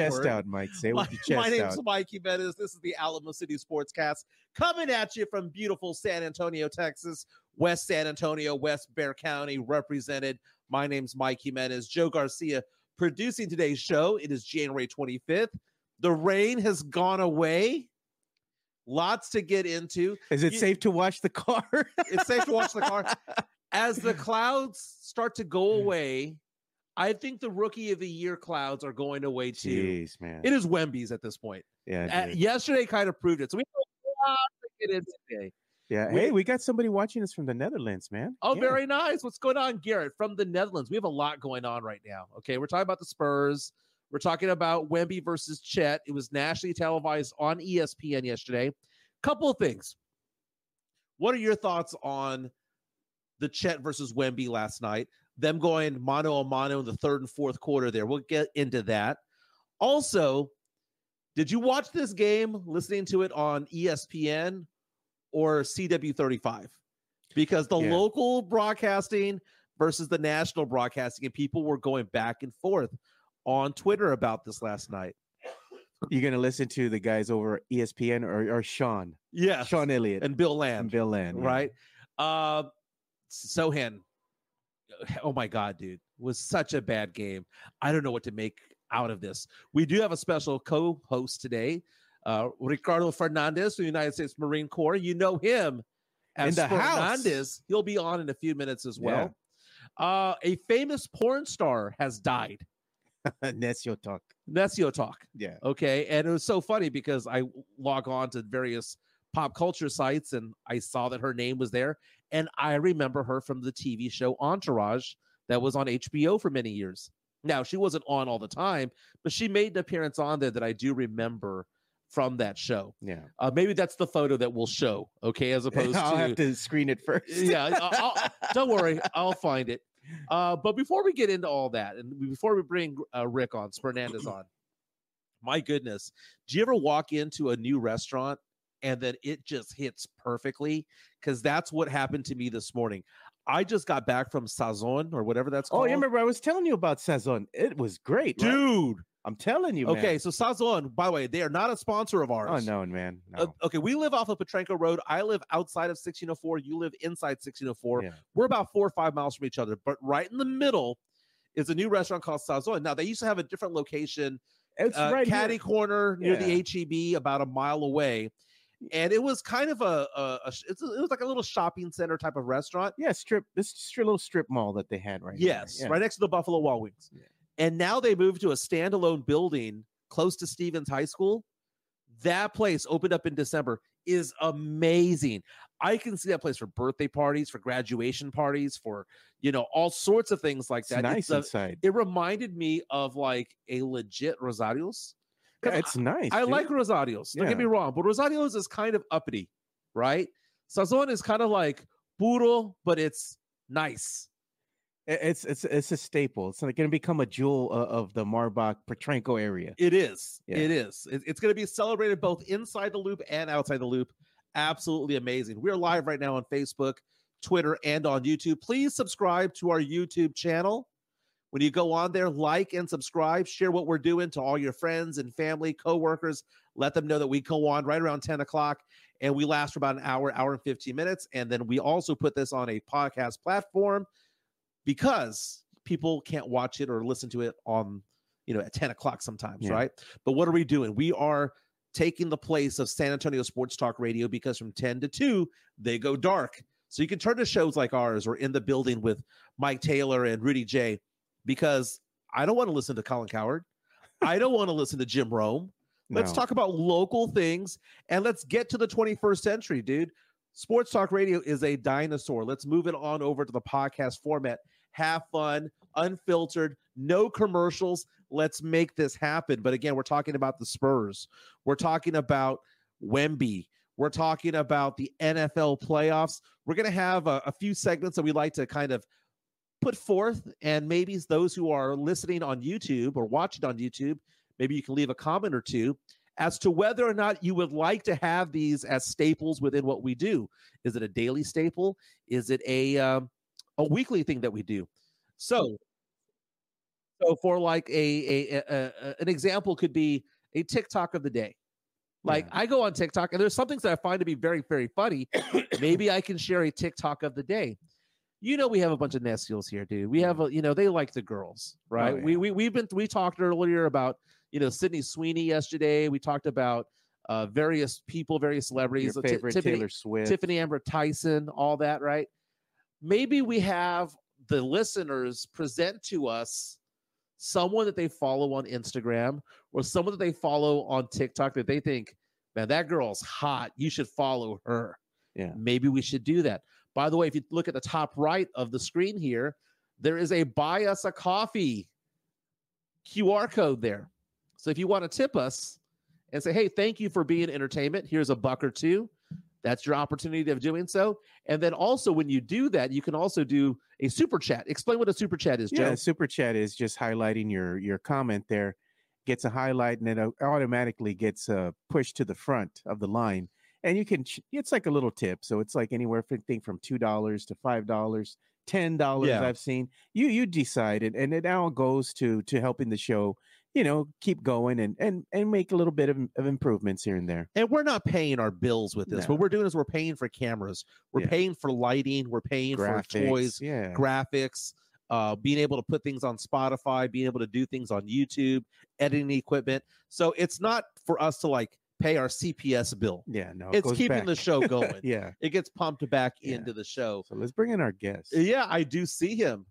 chest out, Mike. Say My, with your my chest name's out. Mikey Bettis. This is the Alamo City Sportscast coming at you from beautiful San Antonio, Texas, West San Antonio, West Bexar County, represented. My name's Mikey Jimenez. Joe Garcia producing today's show. It is January 25th. The rain has gone away. Lots to get into. Is it you- safe to wash the car? It's safe to watch the car. As the clouds start to go mm. away, I think the rookie of the year clouds are going away too. Jeez, man. It is Wemby's at this point. yeah, yesterday kind of proved it. So we have a lot to get into today. yeah. we- Hey, we got somebody watching us from the Netherlands, man. Oh, Yeah. very nice. What's going on, Garrett, from the Netherlands? We have a lot going on right now. Okay, we're talking about the Spurs. We're talking about Wemby versus Chet. It was nationally televised on ESPN yesterday. Couple of things. What are your thoughts on the Chet versus Wemby last night? Them going mano a mano in the third and fourth quarter there. We'll get into that. Also, did you watch this game listening to it on ESPN or CW35? Because the Yeah. local broadcasting versus the national broadcasting, and people were going back and forth on Twitter about this last night. You're gonna listen to the guys over ESPN or, or Sean? Yeah. Sean Elliott and Bill and Land, Bill Land, yeah. right? Uh, Sochan, oh my God, dude, was such a bad game. I don't know what to make out of this. We do have a special co host today, uh, Ricardo Fernandez from the United States Marine Corps. You know him as In the house. Fernandez. He'll be on in a few minutes as well. Uh, a famous porn star has died. Necio talk. Necio Talk. Yeah. Okay. And it was so funny because I log on to various pop culture sites and I saw that her name was there. And I remember her from the TV show Entourage that was on HBO for many years. Now, she wasn't on all the time, but she made an appearance on there that I do remember from that show. Yeah. Uh, maybe that's the photo that we'll show. Okay. As opposed to I'll have to screen it first. Yeah, I'll- I'll- don't worry, I'll find it. Uh, but before we get into all that, and before we bring uh, Rick on, Fernandez on, my goodness, do you ever walk into a new restaurant and then it just hits perfectly? Because that's what happened to me this morning. I just got back from Sazon or whatever that's called. Oh, you remember I was telling you about Sazon. It was great, right? dude? I'm telling you, man. Okay, so Sazon, by the way, they are not a sponsor of Oh ours. no, man. Uh, okay, we live off of Potranco Road. I live outside of 1604. You live inside 1604. Yeah. We're about four or five miles from each other, but right in the middle is a new restaurant called Sazon. Now they used to have a different location, It's uh, right Caddy here. Corner near the Yeah. HEB, about a mile away, and it was kind of a, a, a it's it was like a little shopping center type of restaurant. Yeah, strip. This stri- little strip mall that they had right. Yes, Yeah. right next to the Buffalo Wild Wings. Yeah. And now they moved to a standalone building close to Stevens High School. That place opened up in December is amazing. I can see that place for birthday parties, for graduation parties, for you know all sorts of things like It's that. nice a- inside. it reminded me of like a legit Rosario's. Yeah, it's nice. I dude. like Rosario's. Don't get me wrong, but Rosario's is kind of uppity, right? Sazon is kind of like puro, but it's nice. It's it's it's a staple. It's going to become a jewel uh, of the Marbach Potranco area. It is. Yeah. It is. It- it's going to be celebrated both inside the loop and outside the loop. Absolutely amazing. We're live right now on Facebook, Twitter, and on YouTube. Please subscribe to our YouTube channel. When you go on there, like and subscribe, share what we're doing to all your friends and family, coworkers. Let them know that we go on right around 10 o'clock and we last for about an hour, hour and 15 minutes. And then we also put this on a podcast platform because people can't watch it or listen to it on, you know, at 10 o'clock sometimes, Yeah. right? But what are we doing? We are taking the place of San Antonio Sports Talk Radio because from 10 to 2, they go dark. So you can turn to shows like ours or in the building with Mike Taylor and Rudy J because I don't want to listen to Colin Cowherd. I don't want to listen to Jim Rome. Let's No. talk about local things and let's get to the 21st century, dude. Sports Talk Radio is a dinosaur. Let's move it on over to the podcast format. Have fun, unfiltered, no commercials. Let's make this happen. But again, we're talking about the Spurs. We're talking about Wemby. We're talking about the NFL playoffs. We're going to have a, a few segments that we like to kind of put forth. And maybe those who are listening on YouTube or watching on YouTube, maybe you can leave a comment or two as to whether or not you would like to have these as staples within what we do. Is it a daily staple? Is it a um, a weekly thing that we do? So So for like a, a, a, a an example could be a TikTok of the day. Like Yeah. I go on TikTok and there's some things that I find to be very, very funny. Maybe I can share a TikTok of the day. You know, we have a bunch of Nestials here, dude. We have a, you know, they like the girls, right? We yeah. we we've been we talked earlier about, you know, Sydney Sweeney yesterday. We talked about uh various people, various celebrities. Ti- favorite Tiffany, Taylor Swift. Tiffani Amber Thiessen, all that, right? Maybe we have the listeners present to us someone that they follow on Instagram or someone that they follow on TikTok that they think, man, that girl's hot. You should follow her. Yeah. Maybe we should do that. By the way, if you look at the top right of the screen here, there is a buy us a coffee QR code there. So if you want to tip us and say, hey, thank you for being entertainment, here's a buck or two. That's your opportunity of doing so. And then also, when you do that, you can also do a super chat. Explain what a super chat is, Yeah, Joe. super chat is just highlighting your your comment there, gets a highlight and it automatically gets uh, pushed to the front of the line. And you can, ch- it's like a little tip. So it's like anywhere from thing from two dollars to five dollars, ten dollars. Yeah. I've seen you you decide it, and it all goes to to helping the show, you know, keep going and and and make a little bit of, of improvements here and there. And we're not paying our bills with this. No. What we're doing is we're paying for cameras, we're Yeah. paying for lighting, we're paying for toys, yeah, graphics, uh, being able to put things on Spotify, being able to do things on YouTube, editing equipment. So it's not for us to like pay our CPS bill. yeah. No, it It's goes keeping back. the show going. yeah. It gets pumped back Yeah. into the show. So let's bring in our guest. Yeah, I do see him.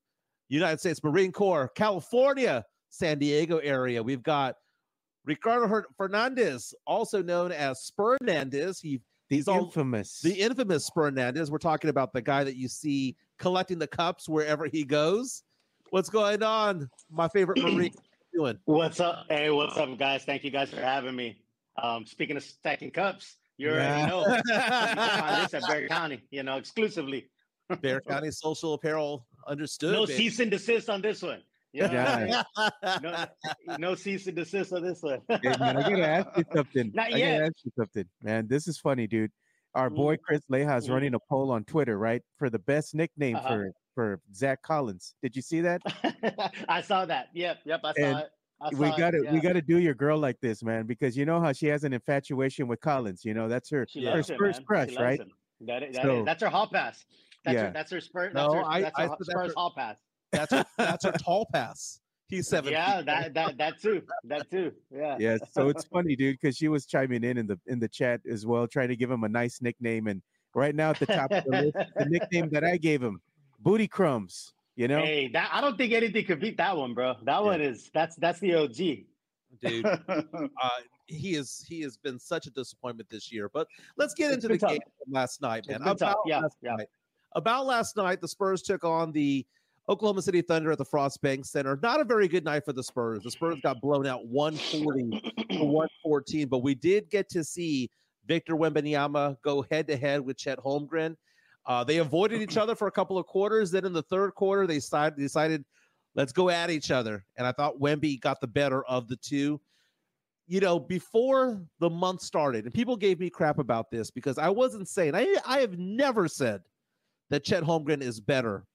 United States Marine Corps, California, San Diego area. We've got Ricardo Her- Fernandez, also known as Spurnandez. He The he's all- infamous. the infamous Spurnandez. We're talking about the guy that you see collecting the cups wherever he goes. What's going on, my favorite Marine? Doing? What's up? Hey, what's up, guys? Thank you guys for having me. Um, speaking of stacking cups, you already Yeah. know. You can find this at Bexar County, you know, exclusively. Bear County Social Apparel. Understood. No baby. cease and desist on this one. Yeah. Yeah. No, no cease and desist on this one. Hey, man, I gotta ask you something. Not I yet. gotta ask you something, man. This is funny, dude. Our boy Mhm. Chris Leja is Mhm. running a poll on Twitter, right, for the best nickname Uh-huh. for for Zach Collins. Did you see that? I saw that. Yep, yep, I saw And it. I we got to it. we got to do your girl like this, man, because you know how she has an infatuation with Collins. You know that's her She her loves him, crush, She right? him. That is, that So- is, that's her hall pass. That's Yeah. her, that's her Spurs. No, That's her, I- that's I her said that's her- hall pass. That's her, that's her tall pass. He's seven. Yeah, that that that too. That too. Yeah. Yeah. So it's funny, dude, because she was chiming in in the in the chat as well, trying to give him a nice nickname. And right now at the top of the list, the nickname that I gave him, Booty Crumbs. You know, Hey, that I don't think anything could beat that one, bro. That one is that's that's the OG. dude. Uh, he is he has been such a disappointment this year. But let's get It's into the tough. game from last night, man. been tough. About Yeah, last yeah. night. About last night, the Spurs took on the Oklahoma City Thunder at the Frost Bank Center. Not a very good night for the Spurs. The Spurs got blown out 140 to 114, but we did get to see Victor Wembanyama go head to head with Chet Holmgren. Uh, they avoided each other for a couple of quarters. Then in the third quarter, they decided, let's go at each other. And I thought Wemby got the better of the two. You know, before the month started, and people gave me crap about this because I wasn't saying I, I have never said that Chet Holmgren is better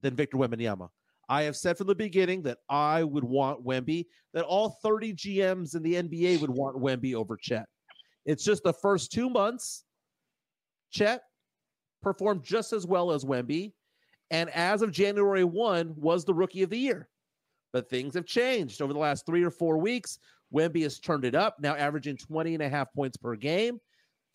than Victor Wembanyama. I have said from the beginning that I would want Wemby, that all 30 GMs in the NBA would want Wemby over Chet. It's just the first two months, Chet performed just as well as Wemby, and as of January 1 was the rookie of the year. But things have changed over the last three or four weeks. Wemby has turned it up, now averaging 20 and a half points per game,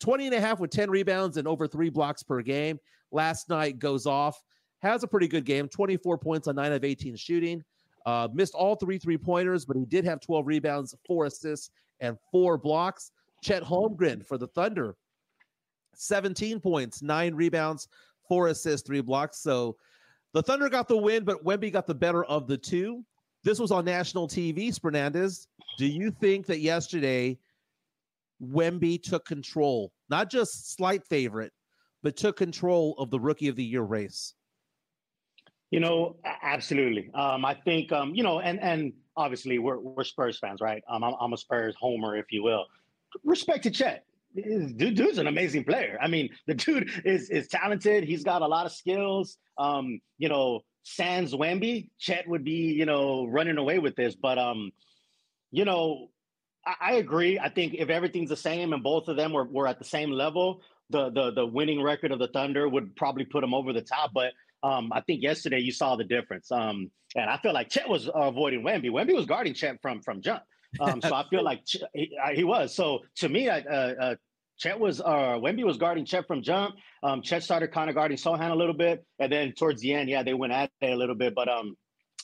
20 and a half with 10 rebounds and over three blocks per game. Last night goes off, has a pretty good game, 24 points on nine of 18 shooting. Uh, missed all three three pointers, but he did have 12 rebounds, four assists, and four blocks. Chet Holmgren for the Thunder, 17 points, nine rebounds, four assists, three blocks. So the Thunder got the win, but Wemby got the better of the two. This was on national TV, Fernandez. Do you think that yesterday Wemby took control, not just slight favorite, but took control of the rookie of the year race? You know, absolutely. Um, I think um, you know, and and obviously we're we're Spurs fans, right? Um, I'm, I'm a Spurs homer, if you will. Respect to Chet. Dude, dude's an amazing player. I mean, the dude is is talented. He's got a lot of skills. Um, you know, sans Wemby, Chet would be, you know, running away with this. But um, you know, I, I agree. I think if everything's the same and both of them were, were at the same level, the the the winning record of the Thunder would probably put them over the top. But um, I think yesterday you saw the difference. Um, and I feel like Chet was avoiding Wemby. Wemby was guarding Chet from from jump. Um, so I feel like Ch- he, he, was. So to me, I, uh, uh, Chet was uh Wemby was guarding Chet from jump. Um, Chet started kind of guarding Sochan a little bit, and then towards the end, yeah, they went at it a little bit. But um,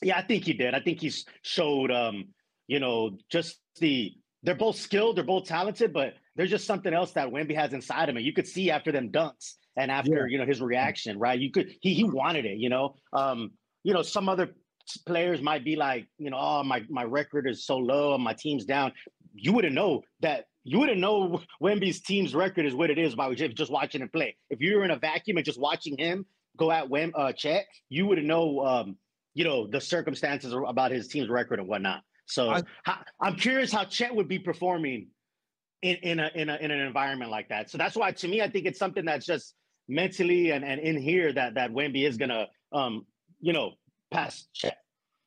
yeah, I think he did. I think he showed um, you know, just the they're both skilled, they're both talented, but there's just something else that Wemby has inside of him, and you could see after them dunks and after yeah. you know his reaction, right? You could he he wanted it, you know. Um, you know, some other players might be like, you know, oh my my record is so low, my team's down. You wouldn't know that you wouldn't know Wemby's team's record is what it is by just watching him play. If you were in a vacuum and just watching him go at Wem uh, Chet, you wouldn't know, um, you know, the circumstances about his team's record and whatnot. So I, am curious how Chet would be performing in, in a in a in an environment like that. So that's why, to me, I think it's something that's just mentally and, and in here that that Wemby is gonna, um, you know, pass Chet.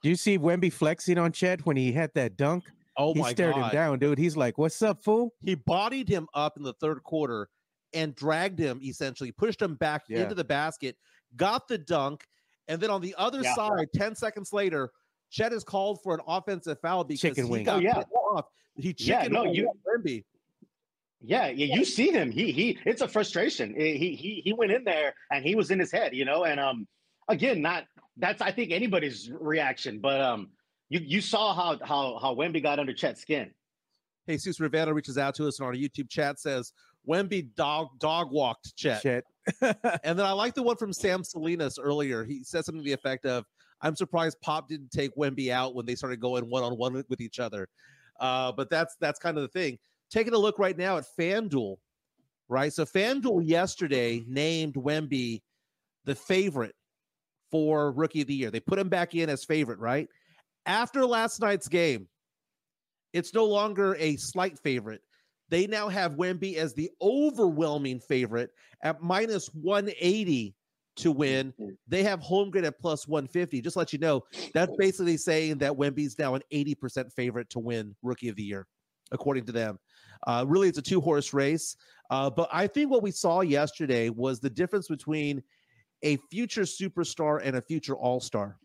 Do you see Wemby flexing on Chet when he had that dunk? Oh he my stared God. him down, dude. He's like, "What's up, fool?" He bodied him up in the third quarter and dragged him essentially, pushed him back yeah. into the basket, got the dunk, and then on the other yeah. side, ten seconds later, Chet is called for an offensive foul because chicken he wing. got oh, yeah. off. He chicken yeah, no, you, Wemby. Yeah, yeah, you see him. He he. It's a frustration. He he he went in there and he was in his head, you know. And um, again, not that's I think anybody's reaction, but um, you you saw how how how Wemby got under Chet's skin. Hey, Jesus Rivera reaches out to us on our YouTube chat says Wemby dog dog walked Chet. Chet. and then I like the one from Sam Salinas earlier. He said something to the effect of, "I'm surprised Pop didn't take Wemby out when they started going one on one with each other." Uh, but that's that's kind of the thing. Taking a look right now at FanDuel, right? So FanDuel yesterday named Wemby the favorite for Rookie of the Year. They put him back in as favorite, right? After last night's game, it's no longer a slight favorite. They now have Wemby as the overwhelming favorite at minus 180 to win. They have Holmgren at plus 150. Just let you know, that's basically saying that Wemby's now an 80% favorite to win Rookie of the Year, according to them. Uh, really, it's a two horse race. Uh, but I think what we saw yesterday was the difference between a future superstar and a future all star.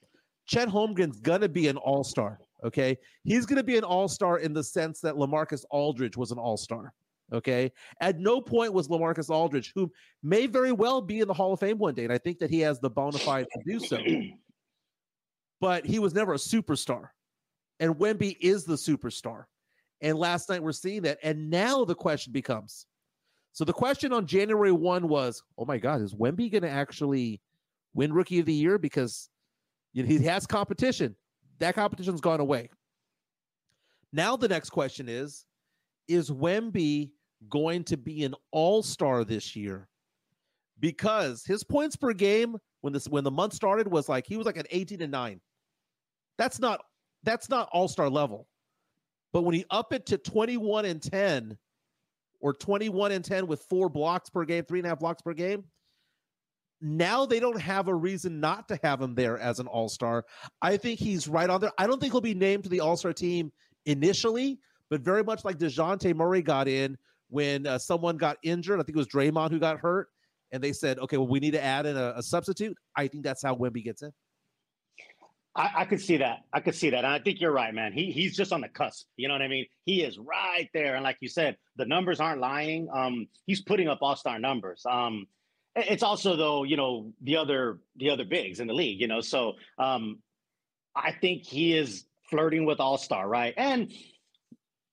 Chet Holmgren's gonna be an all star. Okay, he's gonna be an all star in the sense that Lamarcus Aldridge was an all star. Okay, at no point was Lamarcus Aldridge, who may very well be in the Hall of Fame one day, and I think that he has the bona fide to do so. But he was never a superstar, and Wemby is the superstar. And last night we're seeing that, and now the question becomes: so the question on January one was, "Oh my God, is Wemby going to actually win Rookie of the Year?" Because you know, he has competition. That competition's gone away. Now the next question is Is Wemby going to be an all star this year? Because his points per game when this when the month started was like he was like an 18 and 9. That's not that's not all star level. But when he up it to 21 and 10 or 21 and 10 with four blocks per game, three and a half blocks per game, now they don't have a reason not to have him there as an all star. I think he's right on there. I don't think he'll be named to the all star team initially, but very much like DeJounte Murray got in when uh, someone got injured. I think it was Draymond who got hurt. And they said, okay, well, we need to add in a, a substitute. I think that's how Wemby gets in. I, I, could see that. I could see that. And I think you're right, man. He he's just on the cusp. You know what I mean? He is right there. And like you said, the numbers aren't lying. Um, he's putting up all-star numbers. Um, it's also though, you know, the other the other bigs in the league, you know. So um I think he is flirting with all-star, right? And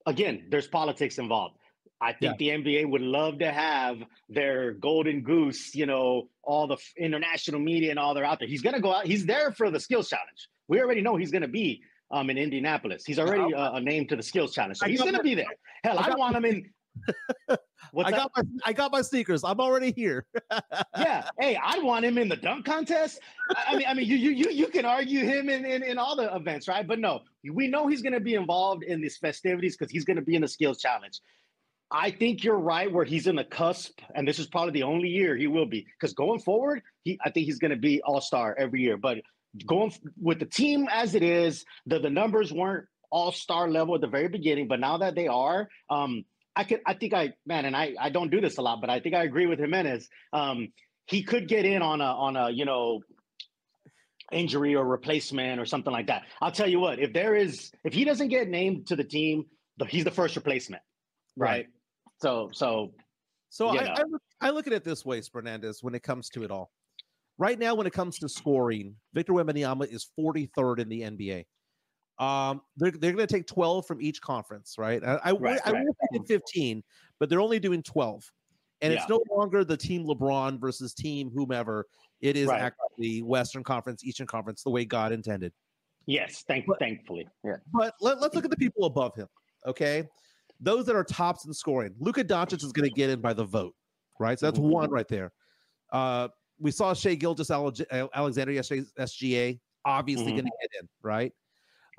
again, there's politics involved. I think yeah. the NBA would love to have their golden goose, you know, all the international media and all they're out there. He's going to go out. He's there for the skills challenge. We already know he's going to be um, in Indianapolis. He's already uh, a name to the skills challenge. So he's going to be there. Hell, I, I want him in. I got my I got my sneakers. I'm already here. yeah. Hey, I want him in the dunk contest. I mean, I mean, you you you you can argue him in in, in all the events, right? But no, we know he's going to be involved in these festivities because he's going to be in the skills challenge. I think you're right where he's in the cusp, and this is probably the only year he will be. Because going forward, he I think he's going to be all star every year. But going with the team as it is, the the numbers weren't all star level at the very beginning, but now that they are, um, I could I think I man, and I I don't do this a lot, but I think I agree with Jimenez. Um, he could get in on a on a you know injury or replacement or something like that. I'll tell you what, if there is if he doesn't get named to the team, he's the first replacement, right? right. So so so I, I, look, I look at it this way, Fernandez, when it comes to it all. Right now, when it comes to scoring, Victor Wembanyama is 43rd in the NBA. Um, they're, they're going to take 12 from each conference, right? I, I, right, I, right. I did 15, but they're only doing 12. And yeah. it's no longer the team LeBron versus team whomever. It is right. actually Western Conference, Eastern Conference, the way God intended. Yes, thank, but, thankfully. Yeah. But let, let's look at the people above him. Okay. Those that are tops in scoring. Luka Doncic is going to get in by the vote, right? So that's mm-hmm. one right there. Uh, we saw Shai Gilgis Alexander yesterday, SGA, obviously mm-hmm. going to get in, right?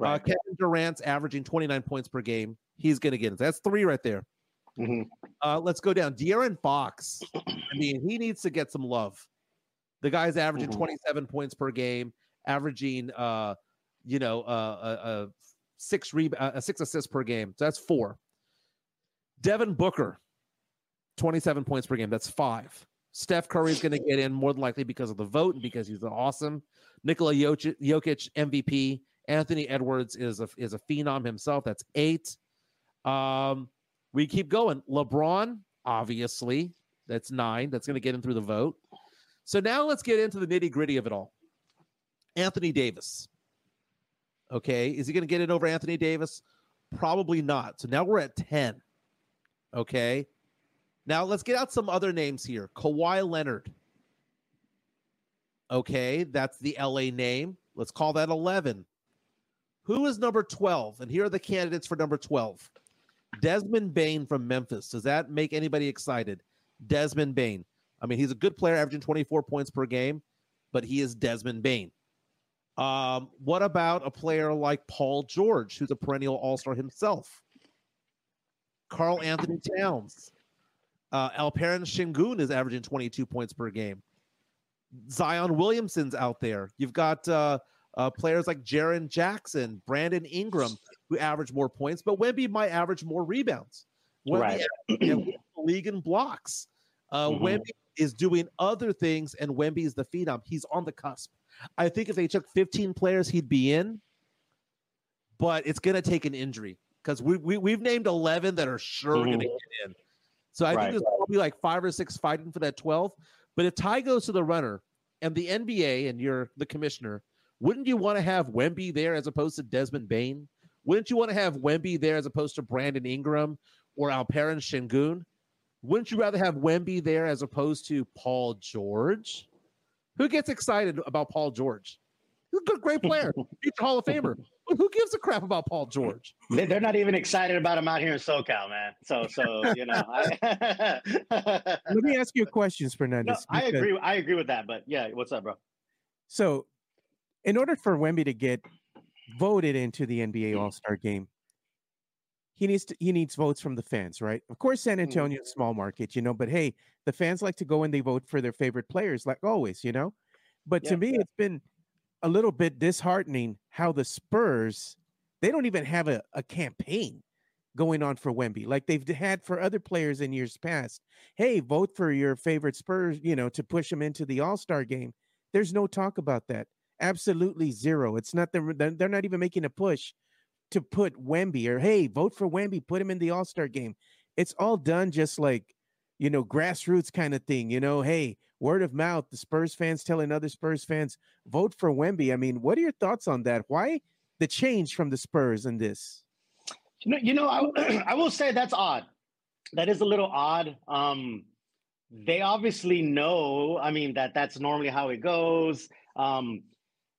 Uh, right. Uh, Kevin Durant's averaging 29 points per game. He's going to get in. So that's three right there. Mm-hmm. Uh, let's go down. De'Aaron Fox. I mean, he needs to get some love. The guy's averaging mm-hmm. 27 points per game, averaging, uh, you know, uh, a, a six re- uh, six assists per game. So that's four. Devin Booker, 27 points per game. That's five. Steph Curry is going to get in more than likely because of the vote and because he's awesome. Nikola Jokic, MVP. Anthony Edwards is a is a phenom himself. That's eight. Um, we keep going. LeBron, obviously, that's nine. That's going to get in through the vote. So now let's get into the nitty gritty of it all. Anthony Davis. Okay, is he going to get in over Anthony Davis? Probably not. So now we're at ten. Okay. Now let's get out some other names here. Kawhi Leonard. Okay, that's the LA name. Let's call that 11. Who is number 12? And here are the candidates for number 12. Desmond Bane from Memphis. Does that make anybody excited? Desmond Bane. I mean, he's a good player, averaging 24 points per game, but he is Desmond Bane. Um, what about a player like Paul George, who's a perennial all star himself? Karl-Anthony Towns. Uh, Alperen Sengun is averaging 22 points per game. Zion Williamson's out there. You've got uh, uh, players like Jaren Jackson, Brandon Ingram, who average more points, but Wemby might average more rebounds. Wemby right. the league in blocks. Uh, mm-hmm. Wemby is doing other things, and Wemby is the phenom. He's on the cusp. I think if they took 15 players, he'd be in, but it's going to take an injury because we, we we've named 11 that are sure mm-hmm. going to get in. So I right. think there's probably like five or six fighting for that 12. But if Ty goes to the runner and the NBA and you're the commissioner, wouldn't you want to have Wemby there as opposed to Desmond Bane? Wouldn't you want to have Wemby there as opposed to Brandon Ingram or Alperen Sengun? Wouldn't you rather have Wemby there as opposed to Paul George? Who gets excited about Paul George? He's a good, great player, future Hall of Famer. But who gives a crap about Paul George? They're not even excited about him out here in SoCal, man. So, so you know. I... Let me ask you a question, Fernandez. No, I agree. I agree with that. But yeah, what's up, bro? So, in order for Wemby to get voted into the NBA mm. All Star Game, he needs to, he needs votes from the fans, right? Of course, San mm. Antonio is small market, you know, but hey, the fans like to go and they vote for their favorite players, like always, you know. But yeah, to me, yeah. it's been a little bit disheartening how the Spurs they don't even have a, a campaign going on for Wemby like they've had for other players in years past. Hey, vote for your favorite Spurs, you know, to push them into the All Star game. There's no talk about that. Absolutely zero. It's not the, they're not even making a push to put Wemby or hey, vote for Wemby, put him in the All Star game. It's all done just like you know, grassroots kind of thing. You know, hey, word of mouth, the Spurs fans telling other Spurs fans, vote for Wemby. I mean, what are your thoughts on that? Why the change from the Spurs in this? You know, you know I, I will say that's odd. That is a little odd. Um, they obviously know, I mean, that that's normally how it goes. Um,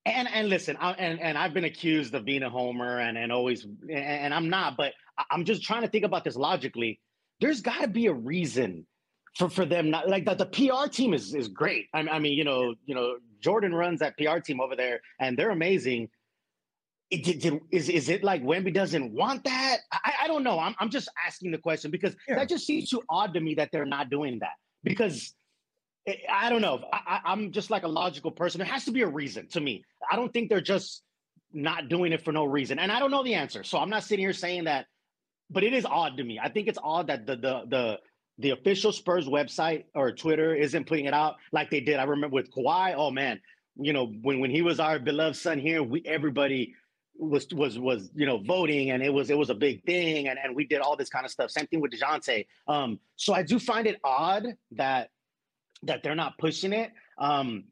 and and listen, I, and and I've been accused of being a homer and and always, and, and I'm not, but I'm just trying to think about this logically. There's got to be a reason for for them not like that the PR team is is great. I, I mean, you know, you know, Jordan runs that PR team over there, and they're amazing. It, did, did, is is it like Wemby doesn't want that? I, I don't know. I'm I'm just asking the question because yeah. that just seems too odd to me that they're not doing that. Because eh, I don't know. I, I'm just like a logical person. There has to be a reason to me. I don't think they're just not doing it for no reason. And I don't know the answer. So I'm not sitting here saying that, but it is odd to me. I think it's odd that the the the the official Spurs website or Twitter isn't putting it out like they did. I remember with Kawhi. Oh man, you know when when he was our beloved son here, we everybody was was was you know voting and it was it was a big thing and and we did all this kind of stuff. Same thing with Dejounte. Um, so I do find it odd that that they're not pushing it. Um,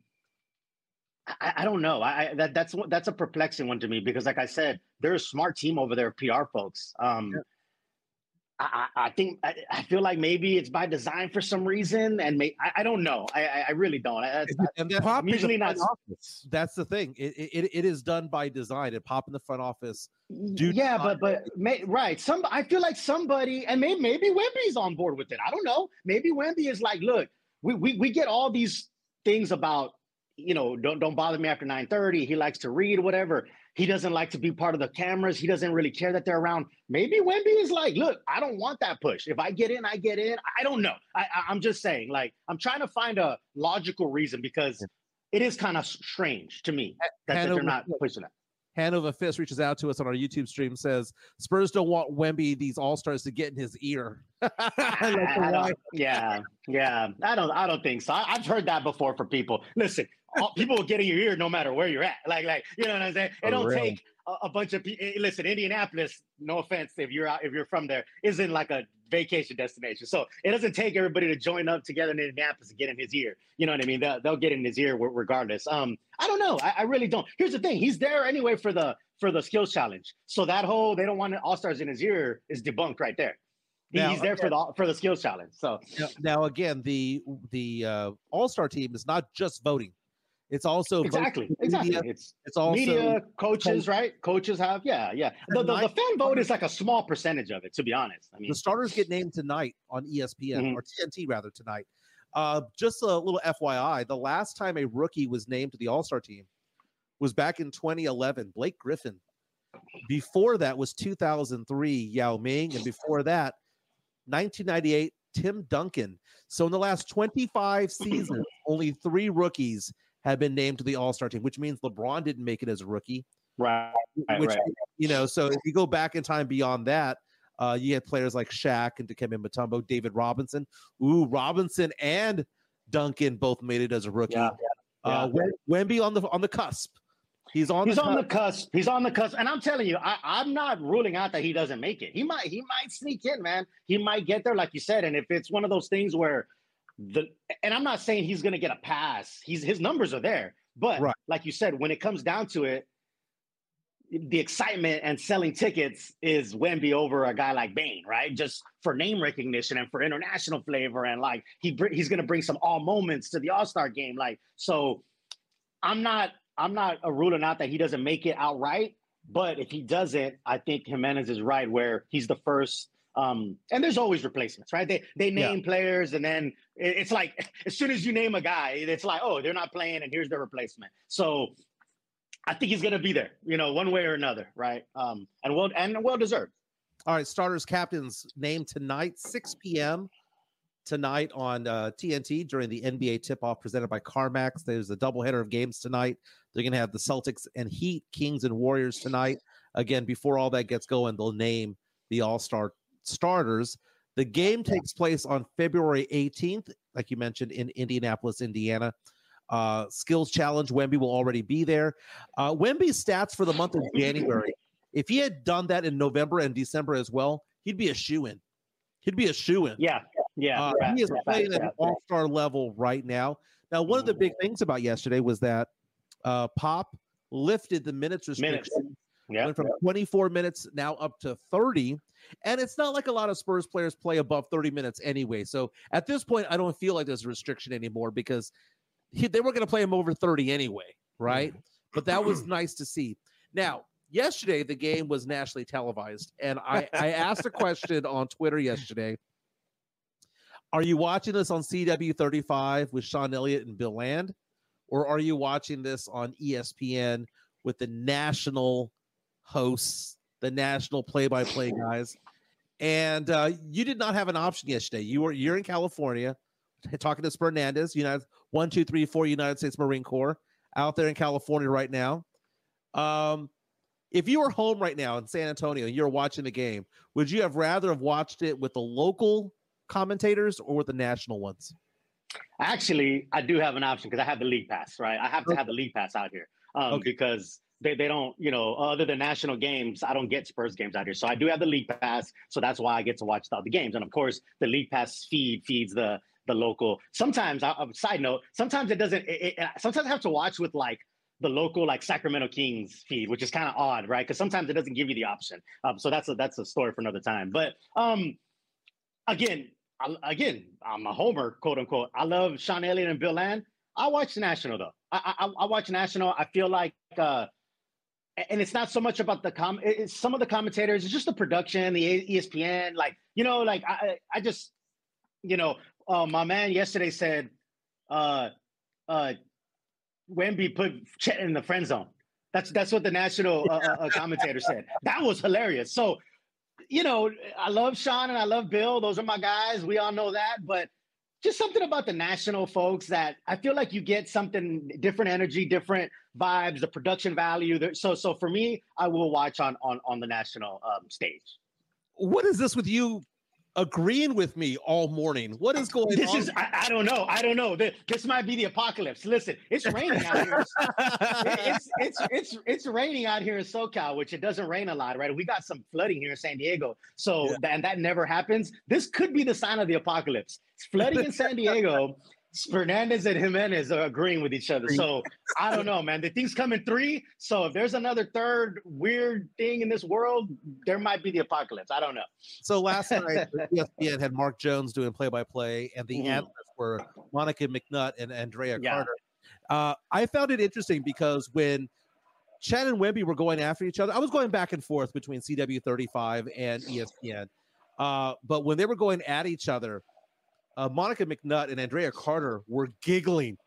I, I don't know. I, I, that that's that's a perplexing one to me because, like I said, they're a smart team over there, PR folks. Um, yeah. I, I, think I, I, feel like maybe it's by design for some reason, and may, I, I don't know. I, I really don't. That's, and that's I'm usually not. Office. That's the thing. It, it it is done by design. It pop in the front office. Do yeah, but but may, right. Some I feel like somebody, and maybe maybe Wemby's on board with it. I don't know. Maybe Wemby is like, look, we, we we get all these things about you know don't don't bother me after 9:30 he likes to read whatever he doesn't like to be part of the cameras. He doesn't really care that they're around. Maybe Wemby is like look I don't want that push. If I get in I get in. I don't know. I, I am just saying like I'm trying to find a logical reason because it is kind of strange to me that, that they're not pushing it Hanover Fist reaches out to us on our YouTube stream, says Spurs don't want Wemby, these all stars, to get in his ear. like yeah, yeah. I don't I don't think so. I, have heard that before for people. Listen, all, people will get in your ear no matter where you're at. Like, like you know what I'm saying? It don't take a, a, bunch of people. Eh, listen, Indianapolis. No offense if you're out if you're from there, isn't like a vacation destination. So it doesn't take everybody to join up together in Indianapolis to get in his ear. You know what I mean? They'll, they'll get in his ear regardless. Um, I don't know. I, I really don't. Here's the thing. He's there anyway for the for the skills challenge. So that whole they don't want all stars in his ear is debunked right there. Now, he's there again, for the for the skills challenge. So now again, the the uh, all star team is not just voting. It's also exactly exactly. It's it's also media coaches, right? Coaches have yeah yeah. The, the, the, fan vote is like a small percentage of it, to be honest. I mean, the starters get named tonight on ESPN mm-hmm. or TNT rather tonight. Uh, just a little FYI: the last time a rookie was named to the All Star team was back in 2011. Blake Griffin. Before that was 2003 Yao Ming, and before that, 1998 Tim Duncan. So in the last 25 seasons, only three rookies have been named to the All Star team, which means LeBron didn't make it as a rookie. Right. Which, right. you know, so if you go back in time beyond that, uh, you had players like Shaq and Dikembe Mutombo, David Robinson. Ooh, Robinson and Duncan both made it as a rookie. Yeah. Uh, Wemby on the on the cusp. He's on. He's the on cusp. the cusp. He's on the cusp, and I'm telling you, I, I'm not ruling out that he doesn't make it. He might. He might sneak in, man. He might get there, like you said. And if it's one of those things where the and I'm not saying he's going to get a pass. He's his numbers are there, but right. like you said, when it comes down to it, the excitement and selling tickets is Wemby over a guy like Bane, right? Just for name recognition and for international flavor, and like he he's going to bring some all moments to the All Star game. Like so, I'm not I'm not a ruling out that he doesn't make it outright, but if he doesn't, I think Jimenez is right where he's the first um, and there's always replacements, right? They they name yeah. players, and then it's like as soon as you name a guy, it's like, oh, they're not playing, and here's their replacement. So I think he's gonna be there, you know, one way or another, right? Um, and well and well deserved. All right, starters, captains named tonight, 6 p.m. tonight on uh, TNT during the NBA tip-off presented by CarMax. There's a doubleheader of games tonight. They're going to have the Celtics and Heat, Kings and Warriors tonight. Again, before all that gets going, they'll name the All-Star starters. The game takes place on February 18th, like you mentioned, in Indianapolis, Indiana. Uh, skills challenge, Wemby will already be there. Uh, Wemby's stats for the month of January, if he had done that in November and December as well, he'd be a shoe in. He'd be a shoe in. Yeah. Yeah. Uh, he is playing at an all star level right now. Now, one of the big things about yesterday was that uh, Pop lifted the minutes restriction. Minutes. Yeah. Went from 24 minutes now up to 30. And it's not like a lot of Spurs players play above 30 minutes anyway. So at this point, I don't feel like there's a restriction anymore because he, they were going to play him over 30 anyway, right? Mm-hmm. But that was nice to see. Now, yesterday, the game was nationally televised. And I, I asked a question on Twitter yesterday Are you watching this on CW35 with Sean Elliott and Bill Land? Or are you watching this on ESPN with the national hosts the national play-by-play guys. And uh, you did not have an option yesterday. You were you're in California talking to Fernandez, United one, two, three, four United States Marine Corps out there in California right now. Um, if you were home right now in San Antonio and you're watching the game, would you have rather have watched it with the local commentators or with the national ones? Actually, I do have an option because I have the league pass, right? I have to have the league pass out here um, okay. because they, they don't, you know, other than national games, I don't get Spurs games out here. So I do have the league pass. So that's why I get to watch all the games. And of course, the league pass feed feeds the the local. Sometimes, a side note, sometimes it doesn't. It, it, sometimes I have to watch with like the local like Sacramento Kings feed, which is kind of odd, right? Because sometimes it doesn't give you the option. Um, so that's a that's a story for another time. But um, again, I, again, I'm a homer, quote unquote. I love Sean Elliott and Bill Land. I watch National though. I, I, I watch National. I feel like, uh, and it's not so much about the com. It's some of the commentators. It's just the production, the ESPN. Like you know, like I I just you know, uh, my man yesterday said, uh, uh, Wemby put Chet in the friend zone. That's that's what the national uh, uh, uh, commentator said. That was hilarious. So, you know, I love Sean and I love Bill. Those are my guys. We all know that. But just something about the national folks that I feel like you get something different energy, different vibes, the production value. So, so for me, I will watch on on on the national um, stage. What is this with you agreeing with me all morning. What is going this on? This is I, I, don't know. I don't know. This might be the apocalypse. Listen, it's raining out here. it's it's it's it's raining out here in SoCal, which it doesn't rain a lot, right? We got some flooding here in San Diego. So yeah. and that never happens. This could be the sign of the apocalypse. It's flooding in San Diego. Fernandez and Jimenez are agreeing with each other. So I don't know, man. The things come in three. So if there's another third weird thing in this world, there might be the apocalypse. I don't know. So last night, ESPN had Mark Jones doing play by play, and the mm-hmm. analysts were Monica McNutt and Andrea yeah. Carter. Uh, I found it interesting because when Chad and Wemby were going after each other, I was going back and forth between CW35 and ESPN. Uh, but when they were going at each other, uh, Monica McNutt and Andrea Carter were giggling,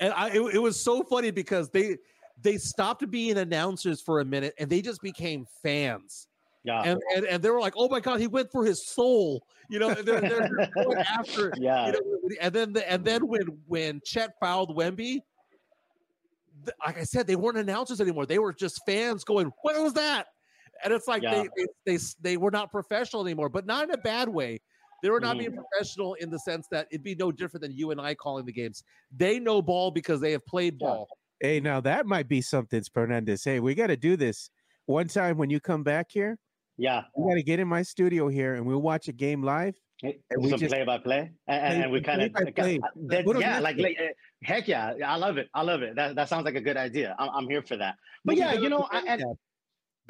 and I it, it was so funny because they they stopped being announcers for a minute and they just became fans. Yeah. And, and, and they were like, oh my God, he went for his soul. You know, they're, they're going after. Yeah. You know, and then the, and then when when Chet fouled Wemby, the, like I said, they weren't announcers anymore. They were just fans going, what was that? And it's like yeah. they, they, they they were not professional anymore, but not in a bad way. They were not mm-hmm. being professional in the sense that it'd be no different than you and I calling the games. They know ball because they have played ball. Hey, now that might be something, Fernandez. Hey, we got to do this one time when you come back here. Yeah, we got to get in my studio here and we'll watch a game live. And we some just play by play, and, and we kind of yeah, like, like uh, heck yeah, I love it. I love it. That that sounds like a good idea. I'm, I'm here for that. But yeah, you know, I, and,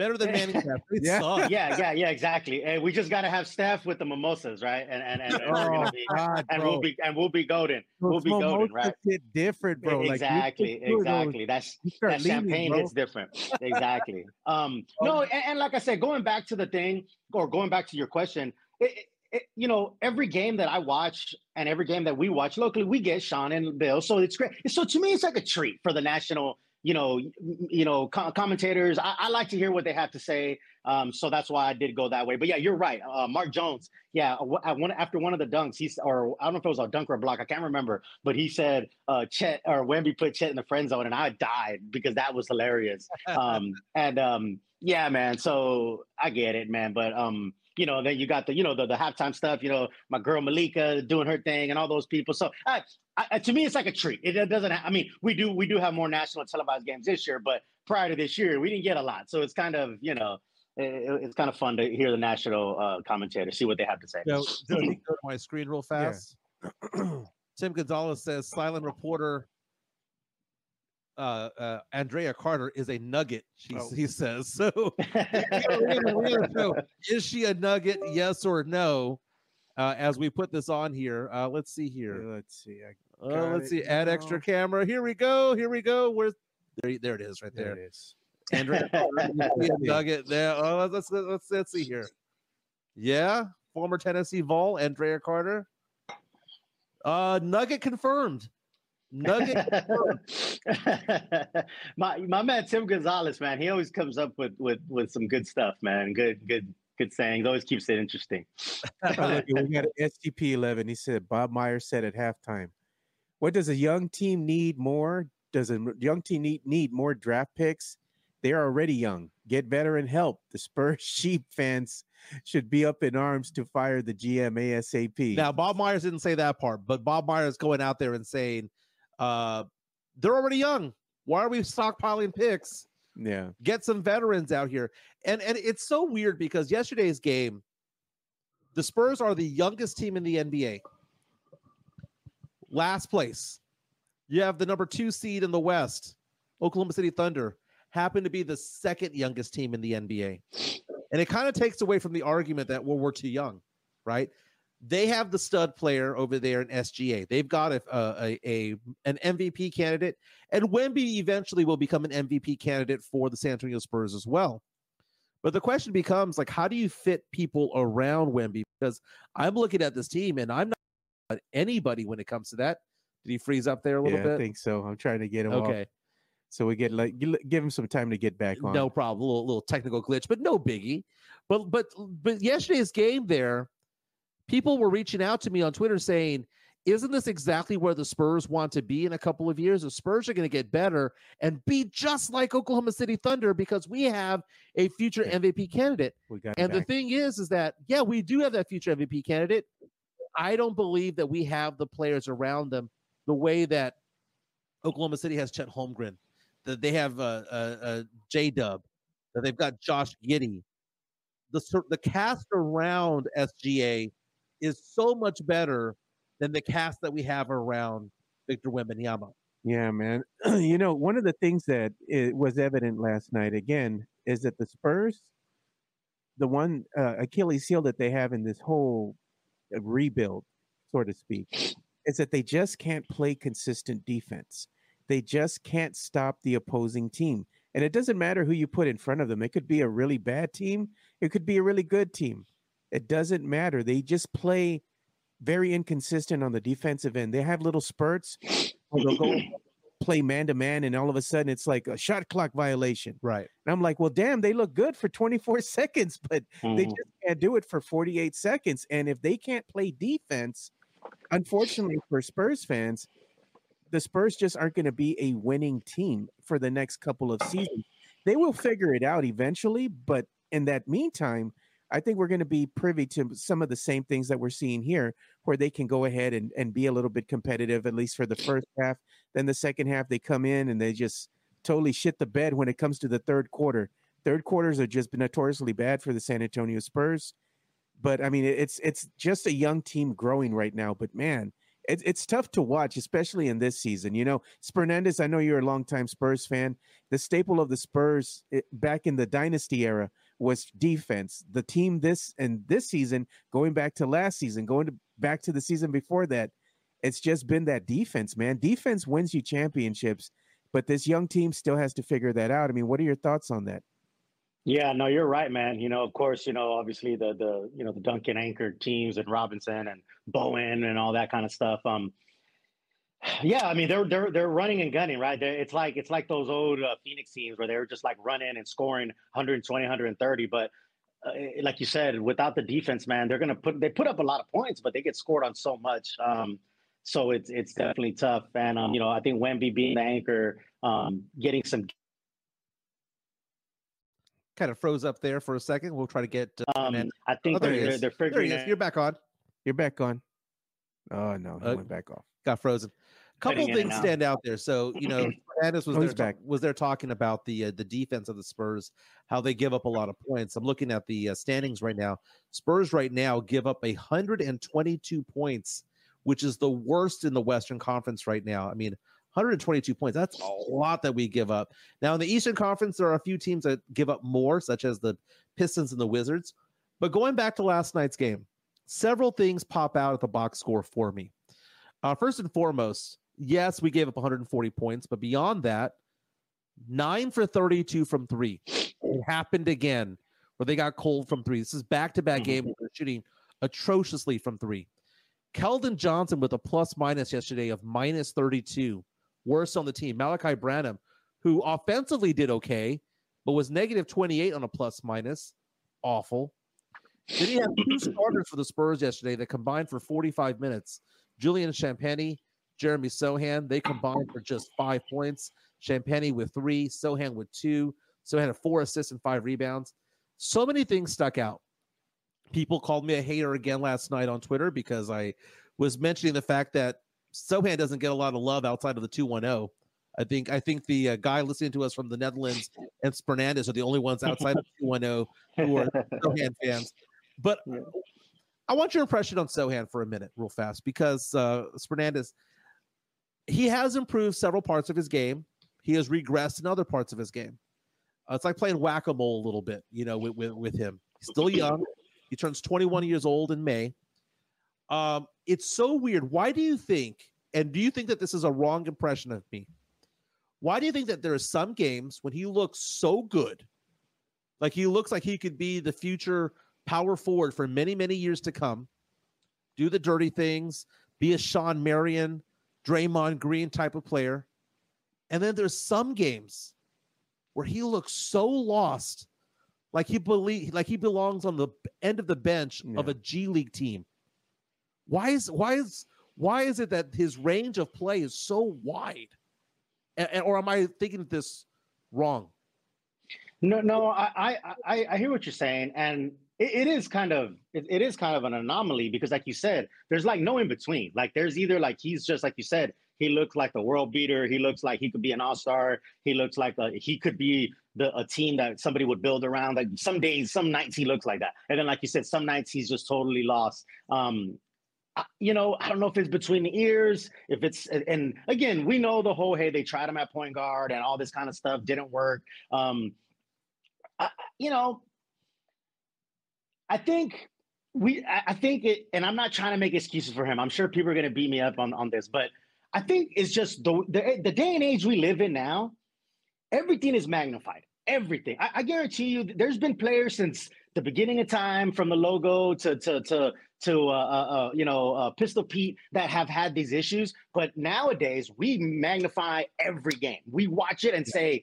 Better than Manning yeah. yeah, yeah, yeah, exactly. And we just got to have Steph with the mimosas, right? And and and, and, oh, be, God, and we'll be and we'll be golden. We'll be golden, right? Hit different, bro. Exactly, like, exactly. That's that champagne hits different. exactly. Um, oh. no, and, and, like I said, going back to the thing, or going back to your question, it, it, you know, every game that I watch and every game that we watch locally, we get Sean and Bill. So it's great. So to me, it's like a treat for the national you know, you know, co- commentators. I, I, like to hear what they have to say, um, so that's why I did go that way. But yeah, you're right. Uh, Mark Jones, yeah, one after one of the dunks, he's or I don't know if it was a dunk or a block, I can't remember, but he said uh, Chet or Wemby put Chet in the friend zone, and I died because that was hilarious. Um, and um, yeah, man. So I get it, man. But um, you know, then you got the, you know, the, the halftime stuff, you know, my girl Malika doing her thing and all those people. So I, I, to me, it's like a treat. It doesn't. I mean, we do we do have more national televised games this year, but prior to this year, we didn't get a lot. So it's kind of you know, it, it's kind of fun to hear the national uh, commentator see what they have to say. So, go to my screen real fast. Yeah. Tim Gonzalez says silent reporter uh, uh, Andrea Carter is a nugget. She, oh. He says so. is she a nugget? Yes or no? Uh, as we put this on here, uh, let's see here. Let's see. Uh, let's see. Add extra camera. Here we go. Here we go. Where's there? There it is. Right there. there it is. Andrea Carter, nugget there. Oh, let's, let's let's let's see here. Yeah, former Tennessee Vol Andrea Carter. Uh, nugget confirmed. Nugget. my my man Tim Gonzalez, man, he always comes up with with with some good stuff, man. Good good good sayings. Always keeps it interesting. we got an STP eleven. He said Bob Myers said at halftime, "What does a young team need more? Does a young team need need more draft picks? They are already young. Get veteran help. The Spurs sheep fans should be up in arms to fire the GM ASAP." Now, Bob Myers didn't say that part, but Bob Myers going out there and saying, uh, "They're already young. Why are we stockpiling picks?" Yeah. Get some veterans out here. And and it's so weird because yesterday's game, the Spurs are the youngest team in the NBA. Last place. You have the number two seed in the West, Oklahoma City Thunder, happen to be the second youngest team in the NBA. And it kind of takes away from the argument that well, we're too young, right? They have the stud player over there in SGA. They've got a, a, a an MVP candidate, and Wemby eventually will become an MVP candidate for the San Antonio Spurs as well. But the question becomes like, how do you fit people around Wemby? Because I'm looking at this team and I'm not Uh, anybody when it comes to that. Did he freeze up there a little yeah, bit? I think so. I'm trying to get him okay. off. So we get like give him some time to get back on. No problem. A little, little technical glitch, but no biggie. But but but yesterday's game there, people were reaching out to me on Twitter saying, isn't this exactly where the Spurs want to be in a couple of years? The Spurs are going to get better and be just like Oklahoma City Thunder because we have a future. MVP candidate. We got And the thing is, is that yeah, we do have that future MVP candidate. I don't believe that we have the players around them the way that Oklahoma City has Chet Holmgren, that they have uh, uh, uh, J Dub, that they've got Josh Giddey. The the cast around SGA is so much better than the cast that we have around Victor Wembanyama. Yeah, man. you know, one of the things that was evident last night again is that the Spurs, the one uh, Achilles heel that they have in this whole rebuild, so to speak, is that they just can't play consistent defense. They just can't stop the opposing team. And it doesn't matter who you put in front of them. It could be a really bad team, it could be a really good team. It doesn't matter. They just play very inconsistent on the defensive end. They have little spurts they'll go play man to man, and all of a sudden it's like a shot clock violation. Right. And I'm like, well, damn, they look good for 24 seconds, but they Mhm. just can't do it for 48 seconds. And if they can't play defense, unfortunately for Spurs fans, the Spurs just aren't going to be a winning team for the next couple of seasons. They will figure it out eventually, but in that meantime, I think we're going to be privy to some of the same things that we're seeing here, where they can go ahead and, and be a little bit competitive, at least for the first half. Then the second half, they come in and they just totally shit the bed when it comes to the third quarter. Third quarters are just notoriously bad for the San Antonio Spurs. But I mean, it's it's just a young team growing right now. But man, it's it's tough to watch, especially in this season. You know, Spurnandez, I know you're a longtime Spurs fan. The staple of the Spurs it, back in the dynasty era was defense. The team this and this season, going back to last season, going to, back to the season before that, it's just been that defense, man. Defense wins you championships, but this young team still has to figure that out. I mean, what are your thoughts on that? Yeah, no, you're right, man. You know, of course, you know, obviously the the you know the Duncan anchored teams and Robinson and Bowen and all that kind of stuff. Um, yeah, I mean they're they're they're running and gunning, right? They're, it's like it's like those old uh, Phoenix teams where they were just like running and scoring 120, 130. But uh, like you said, without the defense, man, they're gonna put they put up a lot of points, but they get scored on so much. Um, so it's it's definitely tough. And um, you know, I think Wemby being the anchor, um, getting some Kind of froze up there for a second. We'll try to get. Uh, Um, I think Oh, there they're, they're, they're there he is. You're back on. You're back on. Oh no, he Uh, went back off. got frozen. Couple Cutting in and things stand out there. So you know, Fernandez was Oh, there back. was there talking about the uh, the defense of the Spurs, how they give up a lot of points. I'm looking at the uh, standings right now. Spurs right now give up 122 points, which is the worst in the Western Conference right now. I mean, 122 points. That's a lot that we give up. Now in the Eastern Conference, there are a few teams that give up more, such as the Pistons and the Wizards. But going back to last night's game, several things pop out at the box score for me. Uh, first and foremost, yes, we gave up 140 points, but beyond that, nine for 32 from three. It happened again where they got cold from three. This is back to back Mhm. game where they're shooting atrociously from three. Keldon Johnson with a plus minus yesterday of minus 32, worst on the team. Malaki Branham, who offensively did okay, but was negative 28 on a plus minus, awful. Then he had two starters for the Spurs yesterday that combined for 45 minutes. Julian Champagnie, Jeremy Sochan. they combined for just five points. Champagnie with three, Sochan with two. Sochan had four assists and five rebounds. So many things stuck out. People called me a hater again last night on Twitter because I was mentioning the fact that Sochan doesn't get a lot of love outside of the 210. I think I think the uh, guy listening to us from the Netherlands and Fernandez are the only ones outside of 210 who are Sochan fans. But I want your impression on Sochan for a minute, real fast, because uh, Fernandez, he has improved several parts of his game. He has regressed in other parts of his game. Uh, it's like playing whack a mole a little bit, you know, with, with, with him. He's still young. He turns 21 years old in May. Um, it's so weird. Why do you think, and do you think that this is a wrong impression of me? Why do you think that there are some games when he looks so good, like he looks like he could be the future power forward for many, many years to come, do the dirty things, be a Shawn Marion, Draymond Green type of player. And then there's some games where he looks so lost, like he believe like he belongs on the end of the bench yeah. of a G League team. Why is why is why is it that his range of play is so wide? And, or am I thinking this wrong? No, no, I, I, I hear what you're saying, and it, it is kind of, it, it is kind of an anomaly because, like you said, there's like no in between. Like there's either like he's just like you said, he looks like the world beater. He looks like he could be an all star. He looks like a, he could be the a team that somebody would build around. Like some days, some nights he looks like that, and then like you said, some nights he's just totally lost. Um, you know, I don't know if it's between the ears, if it's, and again, we know the whole, hey, they tried him at point guard and all this kind of stuff didn't work. Um, I, you know, I think we, I think it, and I'm not trying to make excuses for him. I'm sure people are going to beat me up on, on this, but I think it's just the, the, the day and age we live in now, everything is magnified. Everything. I, I guarantee you, there's been players since the beginning of time, from the logo to to to to uh, uh, uh, you know uh, Pistol Pete that have had these issues. But nowadays, we magnify every game. We watch it and say.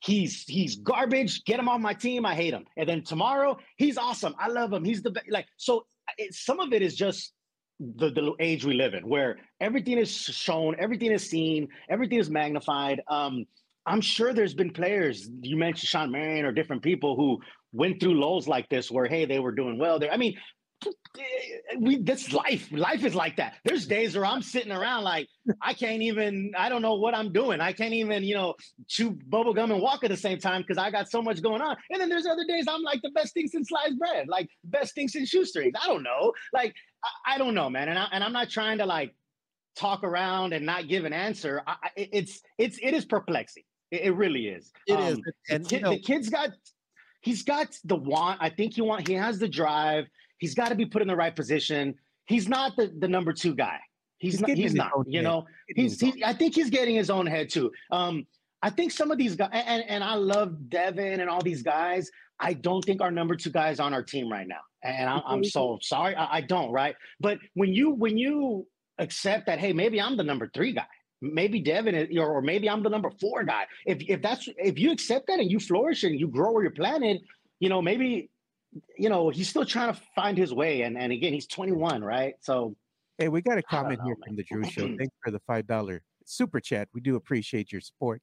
He's he's garbage. Get him on my team. I hate him. And then tomorrow, he's awesome. I love him. He's the best. Like so, it, some of it is just the, the age we live in where everything is shown everything is seen everything is magnified um, i'm sure there's been players you mentioned Shawn marion or different people who went through lows like this where hey they were doing well there i mean we this life life is like that. There's days where i'm sitting around like i can't even i don't know what i'm doing. I can't even you know chew bubble gum and walk at the same time because i got so much going on. And then there's other days i'm like the best thing since sliced bread like best thing since shoestrings i don't know. Like i, I don't know man. And, I, and i'm not trying to like talk around and not give an answer. I, it's it's it is perplexing. It, it really is. It um, is, and the, kid, you know, the kid's got he's got the want. I think he want he has the drive He's got to be put in the right position. He's not the, the number two guy. He's, he's not. He's not. You know, he's. He, I think he's getting his own head too. Um, I think some of these guys, and, and I love Devin and all these guys. I don't think our number two guys on our team right now, and I, am so sorry. I, I don't. Right, but when you when you accept that, hey, maybe I'm the number three guy. Maybe Devin, is, or, or maybe I'm the number four guy. If if that's if you accept that and you flourish and you grow where you're planted, you know, maybe you know, he's still trying to find his way. And and again, he's 21, right? So hey, we got a comment know, here man. from the Drew Show. Thanks for the five dollar super chat. We do appreciate your support.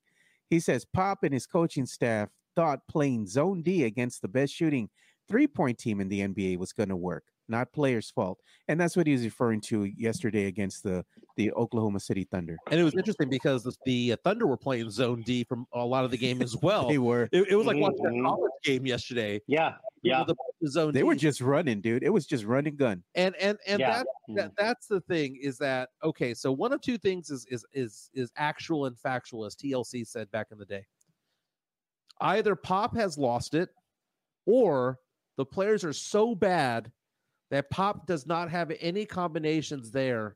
He says Pop and his coaching staff thought playing zone D against the best shooting three point team in the NBA was going to work not players' fault. And that's what he was referring to yesterday against the the Oklahoma City Thunder. And it was interesting because the, the Thunder were playing zone D from a lot of the game as well. they were. It, it was like watching a mm-hmm. college game yesterday. Yeah, yeah. The, the zone. They D. were just running, dude. It was just running gun. And and and yeah. that, that that's the thing is that okay. So one of two things is is is is actual and factual, as TLC said back in the day. Either Pop has lost it, or the players are so bad that Pop does not have any combinations there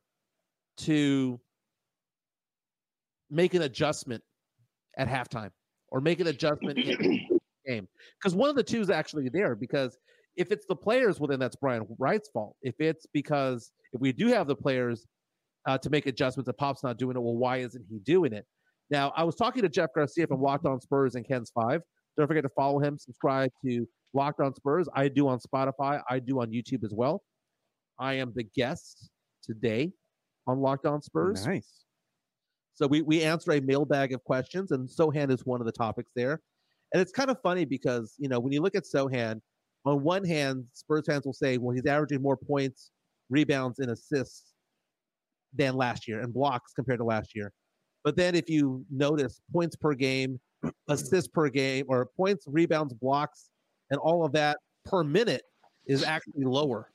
to make an adjustment at halftime or make an adjustment in game. Because one of the two is actually there. Because if it's the players, well, then that's Brian Wright's fault. If it's because if we do have the players uh, to make adjustments and Pop's not doing it, well, why isn't he doing it? Now, I was talking to Jeff Garcia from Locked On Spurs and Ken's Five. Don't forget to follow him, subscribe to Locked On Spurs. I do on Spotify, I do on YouTube as well. I am the guest today on Locked On Spurs. Nice. So we, we answer a mailbag of questions, and Sochan is one of the topics there. And it's kind of funny because, you know, when you look at Sochan, on one hand, Spurs fans will say, well, he's averaging more points, rebounds, and assists than last year and blocks compared to last year. But then if you notice points per game, assists per game, or points, rebounds, blocks, and all of that per minute is actually lower.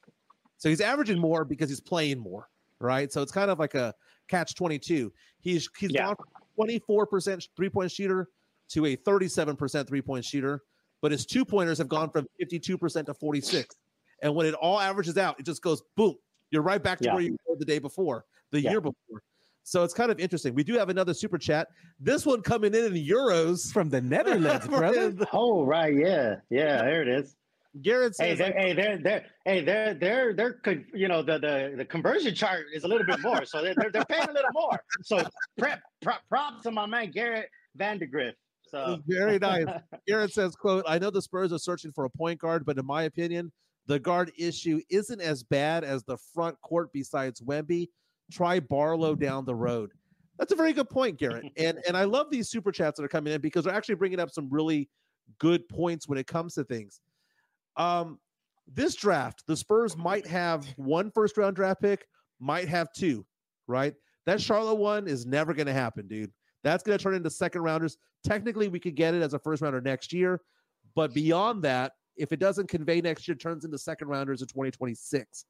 So he's averaging more because he's playing more, right? So it's kind of like a catch 22. He's he's Yeah. gone from 24% three-point shooter to a 37% three-point shooter, but his two-pointers have gone from 52% to 46. And when it all averages out, it just goes boom. You're right back to Yeah. where you were the day before, the Yeah. year before. So it's kind of interesting. We do have another super chat. This one coming in in euros. From the Netherlands, brother. Oh right, yeah, yeah. There it is. Garrett Hey, says, they're, hey, they're, they're, hey, they're, they're, they're, you know, the, the, the conversion chart is a little bit more, so they're, they're, they're paying a little more. So, prep, prop, props to my man Garrett Vandergrift. So, very nice. Garrett says, quote, I know the Spurs are searching for a point guard, but in my opinion, the guard issue isn't as bad as the front court besides Wemby. Try Barlow down the road. That's a very good point, Garrett. And and I love these super chats that are coming in because they're actually bringing up some really good points when it comes to things. Um, this draft, the Spurs might have one first round draft pick, might have two, right? That Charlotte one is never going to happen, dude. That's going to turn into second rounders. Technically, we could get it as a first rounder next year, but beyond that, if it doesn't convey next year, it turns into second rounders in 2026.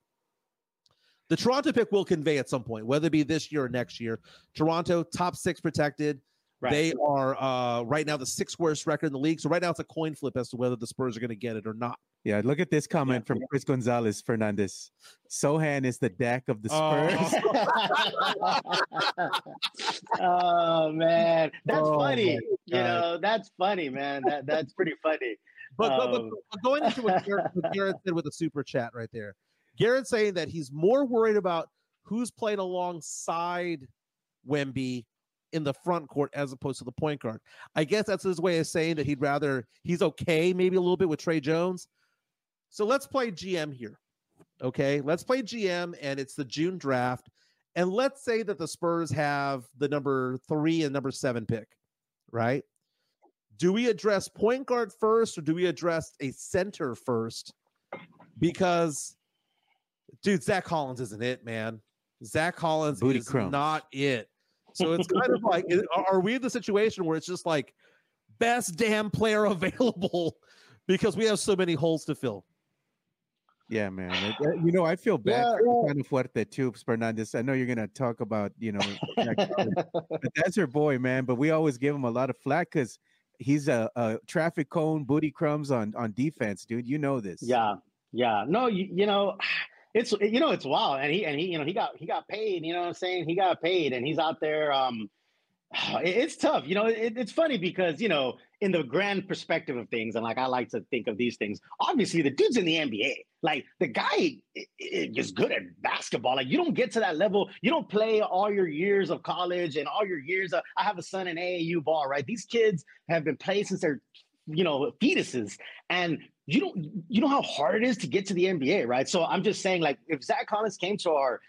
The Toronto pick will convey at some point, whether it be this year or next year. Toronto, top six protected. right. They are uh, right now the sixth worst record in the league. So right now it's a coin flip as to whether the Spurs are going to get it or not. Yeah, look at this comment from. Chris Gonzalez Fernandez. Sochan is the deck of the Spurs. Oh. oh man, that's Oh, funny. You know, that's funny, man. That that's pretty funny. But, but, but, Um, but going into what Garrett, what Garrett said with the super chat right there, Garrett saying that he's more worried about who's playing alongside Wemby in the front court as opposed to the point guard. I guess that's his way of saying that he'd rather he's okay maybe a little bit with Tre Jones. So let's play GM here. Okay, let's play GM, and it's the June draft. And let's say that the Spurs have the number three and number seven pick, right? Do we address point guard first or do we address a center first? Because, dude, Zach Collins isn't it, man. Zach Collins Booty is crumbs. not it. So it's kind of like, are are we in the situation where it's just like best damn player available because we have so many holes to fill? Yeah, man. It- you know, I feel bad Yeah, for kind of fuerte too, Fernandez. I know you're gonna talk about, you know, Jack but that's her boy, man. But we always give him a lot of flack because he's a, a traffic cone, booty crumbs on on defense, dude. You know this. Yeah, yeah. No, you, you know, it's you know it's wild, and he and he you know he got he got paid. You know what I'm saying? He got paid, and he's out there. Um, it's tough. You know, it, it's funny because you know in the grand perspective of things, and like I like to think of these things. Obviously, the dude's in the NBA. Like the guy is good at basketball. Like you don't get to that level. You don't play all your years of college and all your years. Of, I have a son in AAU ball. Right? These kids have been playing since they're you know fetuses and you don't you know how hard it is to get to the NBA, right? So I'm just saying, like, if Zach Collins came to our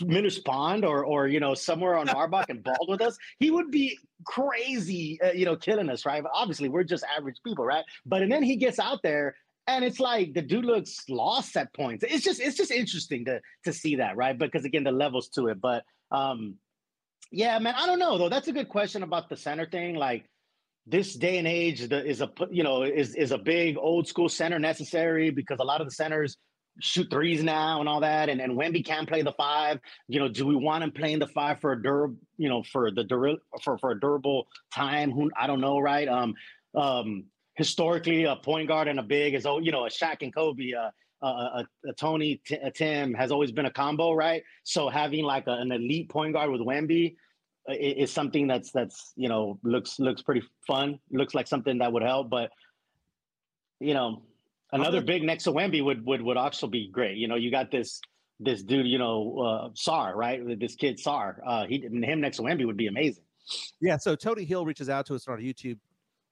Minus Pond or or you know somewhere on Marbach and balled with us, he would be crazy, uh, you know, killing us, right? But obviously, we're just average people, right? But and then he gets out there. And it's like the dude looks lost at points. It's just it's just interesting to to see that, right? Because again, the levels to it. But um, yeah, man, I don't know though. That's a good question about the center thing. Like, this day and age the, is a you know is is a big old school center necessary because a lot of the centers shoot threes now and all that. And, and Wemby can play the five. You know do we want him playing the five for a durable you know for the dura- for for a durable time? Who I don't know right? Um um historically a point guard and a big is oh you know a Shaq and Kobe uh, a, a, a Tony T- a Tim has always been a combo right? So having like a, an elite point guard with Wemby is something that's that's you know looks looks pretty fun. Looks like something that would help, but you know, another big next to Wemby would would would also be great. You know, you got this this dude, you know, uh, Sarr, right? This kid Sarr, uh, he him next to Wemby would be amazing. Yeah. So Tony Hill reaches out to us on our YouTube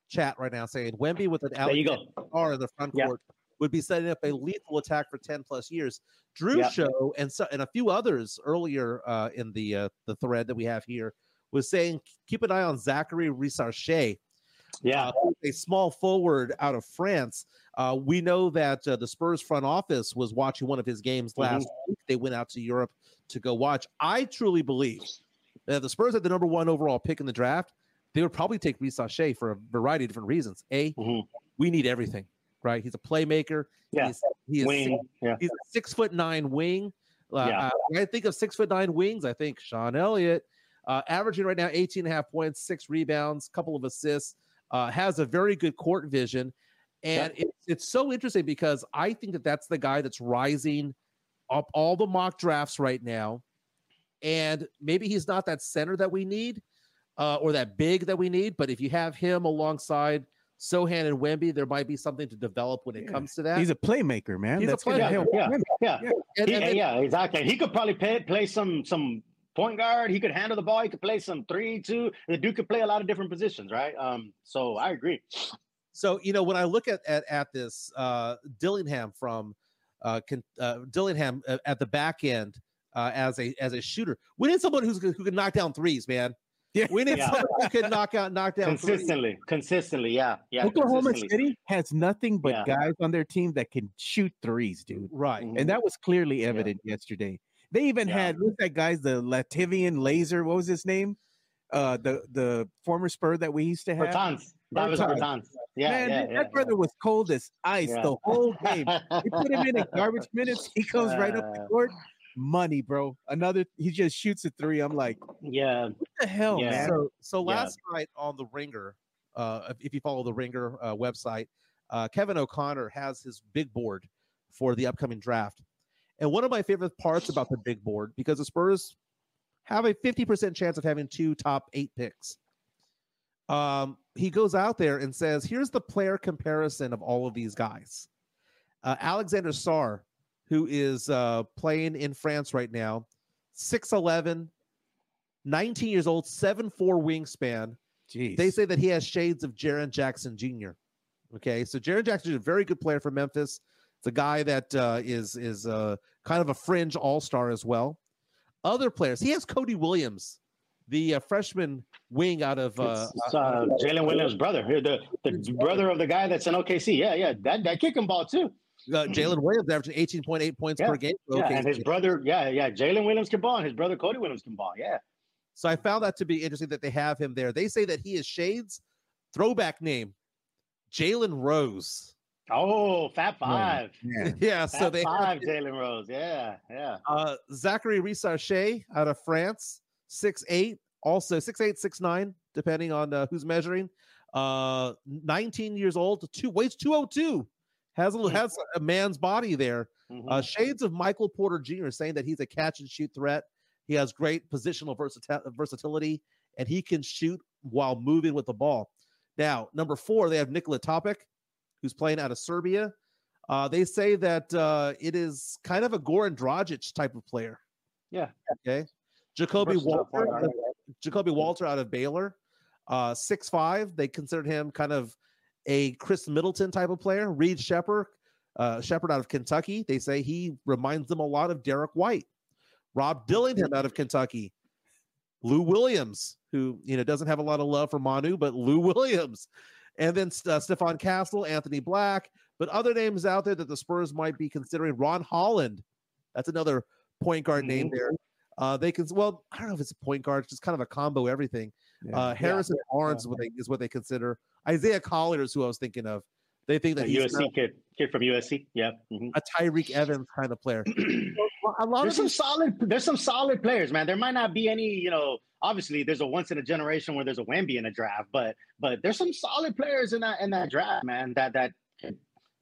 chat right now saying Wemby with an There you go. R in the front Yeah. court would be setting up a lethal attack for 10 plus years. Drew Yeah. Show and so, and a few others earlier uh, in the uh, the thread that we have here was saying keep an eye on Zaccharie Risacher, Yeah. uh, a small forward out of France. Uh, we know that uh, the Spurs front office was watching one of his games last week. They went out to Europe to go watch. I truly believe that the Spurs had the number one overall pick in the draft. They would probably take Rissarche for a variety of different reasons. A, Mhm. we need everything, right? He's a playmaker. Yeah. He's, he is Wing. Yeah. He's a six foot nine wing. Uh, Yeah. uh, when I think of six foot nine wings, I think Sean Elliott, uh, averaging right now 18 and a half points, six rebounds, couple of assists, uh, has a very good court vision. And it's, it's so interesting because I think that that's the guy that's rising up all the mock drafts right now. And maybe he's not that center that we need uh, or that big that we need. But if you have him alongside Sochan and Wemby, there might be something to develop when it Yeah. comes to that. He's a playmaker, man. He's a That's gonna playmaker, help yeah. women. Yeah. And- He- and then- yeah, exactly. He could probably play, play some some point guard. He could handle the ball. He could play some three, two. The dude could play a lot of different positions, right? Um, so I agree. So you know when I look at at, at this uh, Dillingham from uh, Ken- uh, Dillingham uh, at the back end uh, as a as a shooter, we need someone who's who can knock down threes, man. Yeah. we need Yeah. someone who can knock out knock down threes. consistently, consistently, yeah, yeah. Oklahoma. City has nothing but Yeah. guys on their team that can shoot threes, dude. Right. Mhm. And that was clearly evident yesterday. They even Yeah. had what's that guy's the Lativian Laser? What was his name? Uh, the the former Spur that we used to have. Bertans. That was Bertans. Bertans. Yeah, Man, yeah, that, yeah, brother was cold as ice Yeah. the whole game. They put him in at garbage minutes. He comes right up the court. Money, bro. Another. He just shoots a three. I'm like, yeah. what the hell, Yeah. man? So so Yeah. last night on the Ringer, uh, if- if you follow the Ringer uh, website, uh, Kevin O'Connor has his big board for the upcoming draft. And one of my favorite parts about the big board, because the Spurs have a 50% chance of having two top eight picks. Um, he goes out there and says, here's the player comparison of all of these guys. Uh, Alexander Sarr, who is uh, playing in France right now, 6'11, 19 years old, 7'4 wingspan. Jeez. They say that he has shades of Jaren Jackson Jr. Okay, so Jaren Jackson is a very good player for Memphis. It's a guy that uh, is is uh, kind of a fringe all star as well. Other players, he has Cody Williams, the uh, freshman wing out of uh, it's, uh, Jalen Williams' brother, the the brother of the guy that's in OKC. Yeah, yeah, that that kicking ball too. uh, Jalen Williams, averaging 18.8 points Yeah, per game. Yeah, and his brother, yeah, yeah, Jalen Williams can ball, and his brother Cody Williams can ball. Yeah, So I found that to be interesting that they have him there. They say that he is Shades throwback name, Jalen Rose. Oh, Fat Five, Yeah. yeah, so Fat they have Five, Jalen Rose. Yeah, yeah. Uh, Zaccharie Risacher out of France, six eight, also six eight, six nine, depending on uh, who's measuring. Uh, 19 years old, two weighs 202, has a has a man's body there. Mhm. Uh, shades of Michael Porter Jr. saying that he's a catch and shoot threat. He has great positional versati- versatility, and he can shoot while moving with the ball. Now, number four, they have Nikola Topic, who's playing out of Serbia. Uh, they say that uh, it is kind of a Goran Dragic type of player. Yeah. Okay. Ja'Kobe Walter. Ja'Kobe Walter out of Baylor, uh, six five. They considered him kind of a Khris Middleton type of player. Reed Sheppard, uh, Sheppard out of Kentucky. They say he reminds them a lot of Derrick White. Rob Dillingham out of Kentucky. Lou Williams, who you know doesn't have a lot of love for Manu, but Lou Williams, and then uh, Stephon Castle, Anthony Black, but other names out there that the Spurs might be considering. Ron Holland, that's another point guard name Mhm. there. Uh, they can well, I don't know if it's a point guard, it's just kind of a combo everything. Yeah. Uh, Harrison Barnes is what they is what they consider. Isaiah Collier is who I was thinking of. They think The that he's USC kid, kid from USC. Yeah. mhm. a Tyreke Evans kind of player. A lot there's of some these, solid. There's some solid players, man. There might not be any, you know. Obviously, there's a once in a generation where there's a Wemby in a draft, but but there's some solid players in that in that draft, man. That that could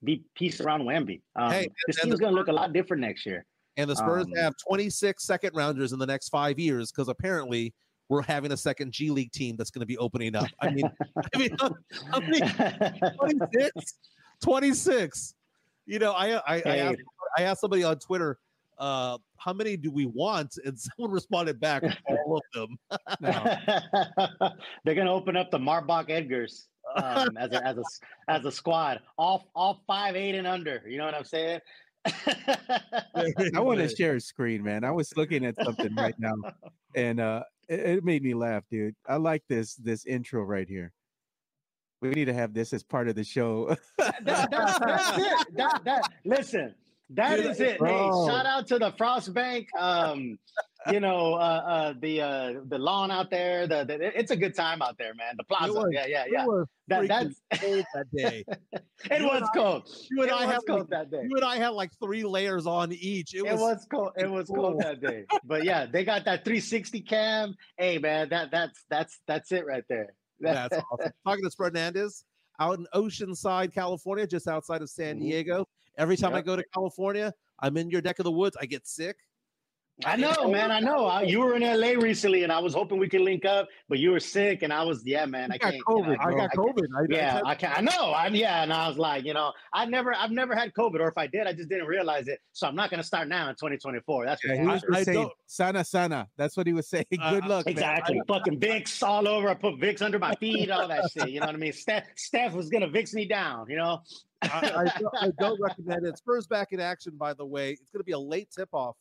be pieced around Wemby. Um, Hey, this and team's the- gonna look a lot different next year. and the Spurs um, have 26 second rounders in the next five years because apparently we're having a second G League team that's going to be opening up. I mean, I mean, how many 26 26 you know i i, I, asked, I asked somebody on twitter uh, how many do we want? And someone responded back, all of them. They're gonna open up the Marbach Edgars um, as a as a as a squad, all all five eight and under. You know what I'm saying? I want to share a screen, man. I was looking at something right now, and uh, it, it made me laugh, dude. I like this this intro right here. We need to have this as part of the show. that, that, that's it. That, that, listen, that Dude, is it. Hey, shout out to the Frost Bank. Um, you know, uh, uh, the uh, the lawn out there. The, the it's a good time out there, man. The plaza. was- yeah, yeah, yeah. That, that's cold that day. it You was I- cold. You and it I had cold like, that day. you and I had like three layers on each. It It was, was, cold. It was cold cool. that day. But yeah, they got that 360 cam. Hey man, that that's that's that's it right there. that's awesome. Talking to Fernandez out in Oceanside, California, just outside of San Mhm. Diego. Every time I go to California, I'm in your neck of the woods. I get sick. I know, man. I know. I, you were in LA recently, and I was hoping we could link up, but you were sick, and I was, yeah, man. I You got can't. COVID, I bro. got COVID. I, I yeah, had- I can't. I know. I'm yeah, and I was like, you know, I never, I've never had COVID, or if I did, I just didn't realize it. So I'm not gonna start now in 2024. That's for Yeah, he sure. was I- I saying don't- sana sana. That's what he was saying. Uh, Good luck, man. Exactly. Fucking Vicks all over. I put Vicks under my feet, all that shit. You know what I mean? Steph, Steph was gonna Vicks me down. You know. I, I, don't, I don't recommend it. Spurs back in action, by the way. It's going to be a late tip off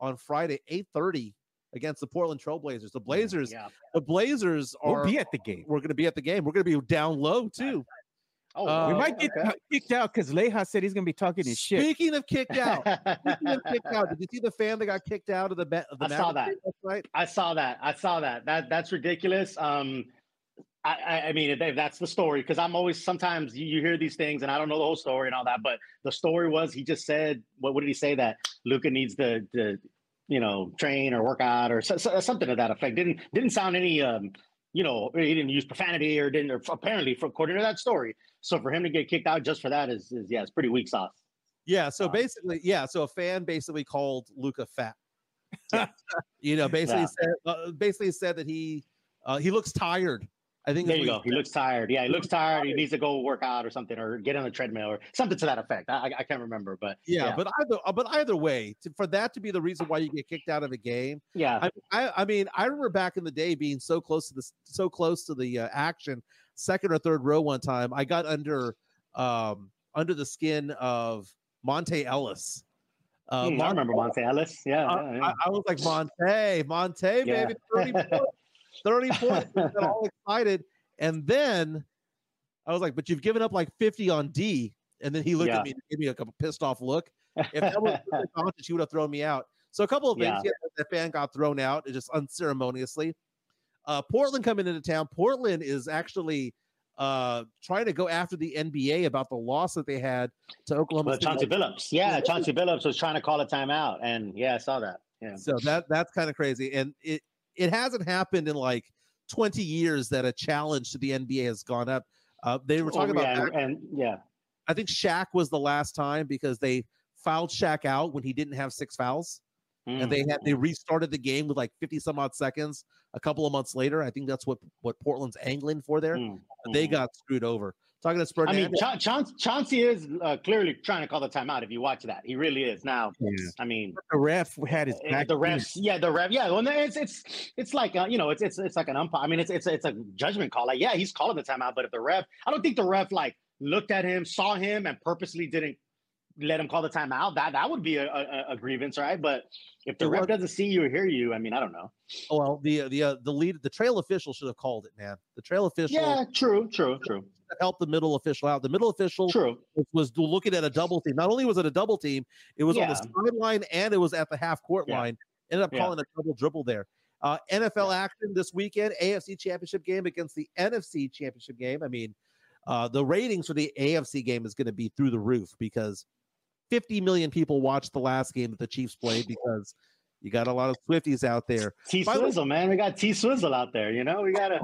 on Friday, 8:30 against the Portland Trailblazers. The Blazers, Yeah. the Blazers are We'll be at the game. we're going to be at the game. We're going to be down low too. Oh, Uh, we might get okay. kicked out because Leha said he's gonna be talking his shit. Speaking of kicked out, speaking of kicked out, did you see the fan that got kicked out of the ba- of the I saw that. game last night? I saw that. I saw that. That that's ridiculous. Um, I, I, mean, if that's the story, because I'm always sometimes you, you hear these things and I don't know the whole story and all that. But the story was he just said, what, what did he say that Luka needs to, to, you know, train or work out or so, so- something to that effect. Didn't didn't sound any, um, you know, he didn't use profanity or didn't, or apparently, for, according to that story. So for him to get kicked out just for that is, is yeah, it's pretty weak sauce. Yeah. So Um, basically, yeah. So a fan basically called Luka fat. you know, basically Yeah. said uh, basically said that he uh, he looks tired. I think There you go. He looks tired. Yeah, he looks tired. He needs to go work out or something, or get on the treadmill or something to that effect. I, I- can't remember, but Yeah, yeah. but either uh, but either way, to, for that to be the reason why you get kicked out of a game, yeah, I, I I mean, I remember back in the day being so close to the so close to the uh, action, second or third row one time, I got under um under the skin of Monta Ellis. Uh, Hmm, I remember Monta Ellis. Yeah, I, yeah, yeah. I was like Monta, Monta, baby, 30 points, all excited. And then I was like, but you've given up like 50 on D. And then he looked Yeah. at me and gave me like a pissed off look. If that was Doncic, he would have thrown me out. So a couple of things. Yeah. Yeah, the fan got thrown out just unceremoniously. Uh, Portland coming into town. Portland is actually uh, trying to go after the NBA about the loss that they had to Oklahoma Well, Chauncey Billups. Yeah, Chauncey Billups was trying to call a timeout, and yeah, I saw that. Yeah, So that that's kind of crazy, and it it hasn't happened in like 20 years that a challenge to the NBA has gone up. Uh, they were talking Oh, about. yeah, and, and yeah, I think Shaq was the last time because they fouled Shaq out when he didn't have six fouls, Mm. and they had they restarted the game with like 50 some odd seconds. A couple of months later, I think that's what what Portland's angling for there. Mm, They mm. got screwed over. Talking to Spurs. I mean, Cha- Chaun- Chauncey is uh, clearly trying to call the timeout. If you watch that, he really is. Now, Yeah. I mean, The ref had his eh, back. the to refs, yeah, the ref, yeah. Well, it's it's it's like uh, you know, it's it's it's like an umpire. I mean, it's it's it's a judgment call. Like, yeah, he's calling the timeout, but if the ref, I don't think the ref like looked at him, saw him, and purposely didn't let him call the timeout. That that would be a, a, a grievance, right? But if the It ref was- doesn't see you or hear you, I mean, I don't know. well, the the uh, the lead, the trail official should have called it, man. The trail official Yeah, true, true, true, helped the middle official out. The middle official true. was, was looking at a double team. Not only was it a double team, it was on the sideline and it was at the half court Yeah. line. Ended up Yeah. calling a double dribble there. Uh, NFL action this weekend, AFC Championship game against the NFC Championship game. I mean, uh, the ratings for the AFC game is going to be through the roof because 50 million people watched the last game that the Chiefs played because you got a lot of Swifties out there. T Swizzle, man. We got T Swizzle out there. You know, we gotta.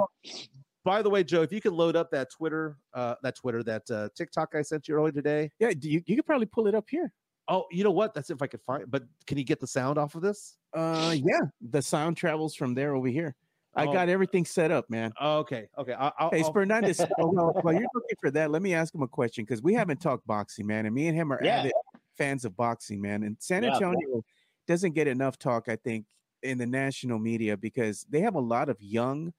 By the way, Joe, if you could load up that Twitter, uh, that Twitter, that uh, TikTok I sent you earlier today. Yeah, do you you could probably pull it up here. Oh, you know what? That's if I could find. But can you get the sound off of this? Uh, yeah, the sound travels from there over here. I Oh. got everything set up, man. Okay, okay. I, I'll, Hey, I'll- Fernandez, oh, well, while you're looking for that, let me ask him a question because we haven't talked boxing, man. And me and him are Yeah. avid fans of boxing, man. And San Yeah. Antonio doesn't get enough talk, I think, in the national media because they have a lot of young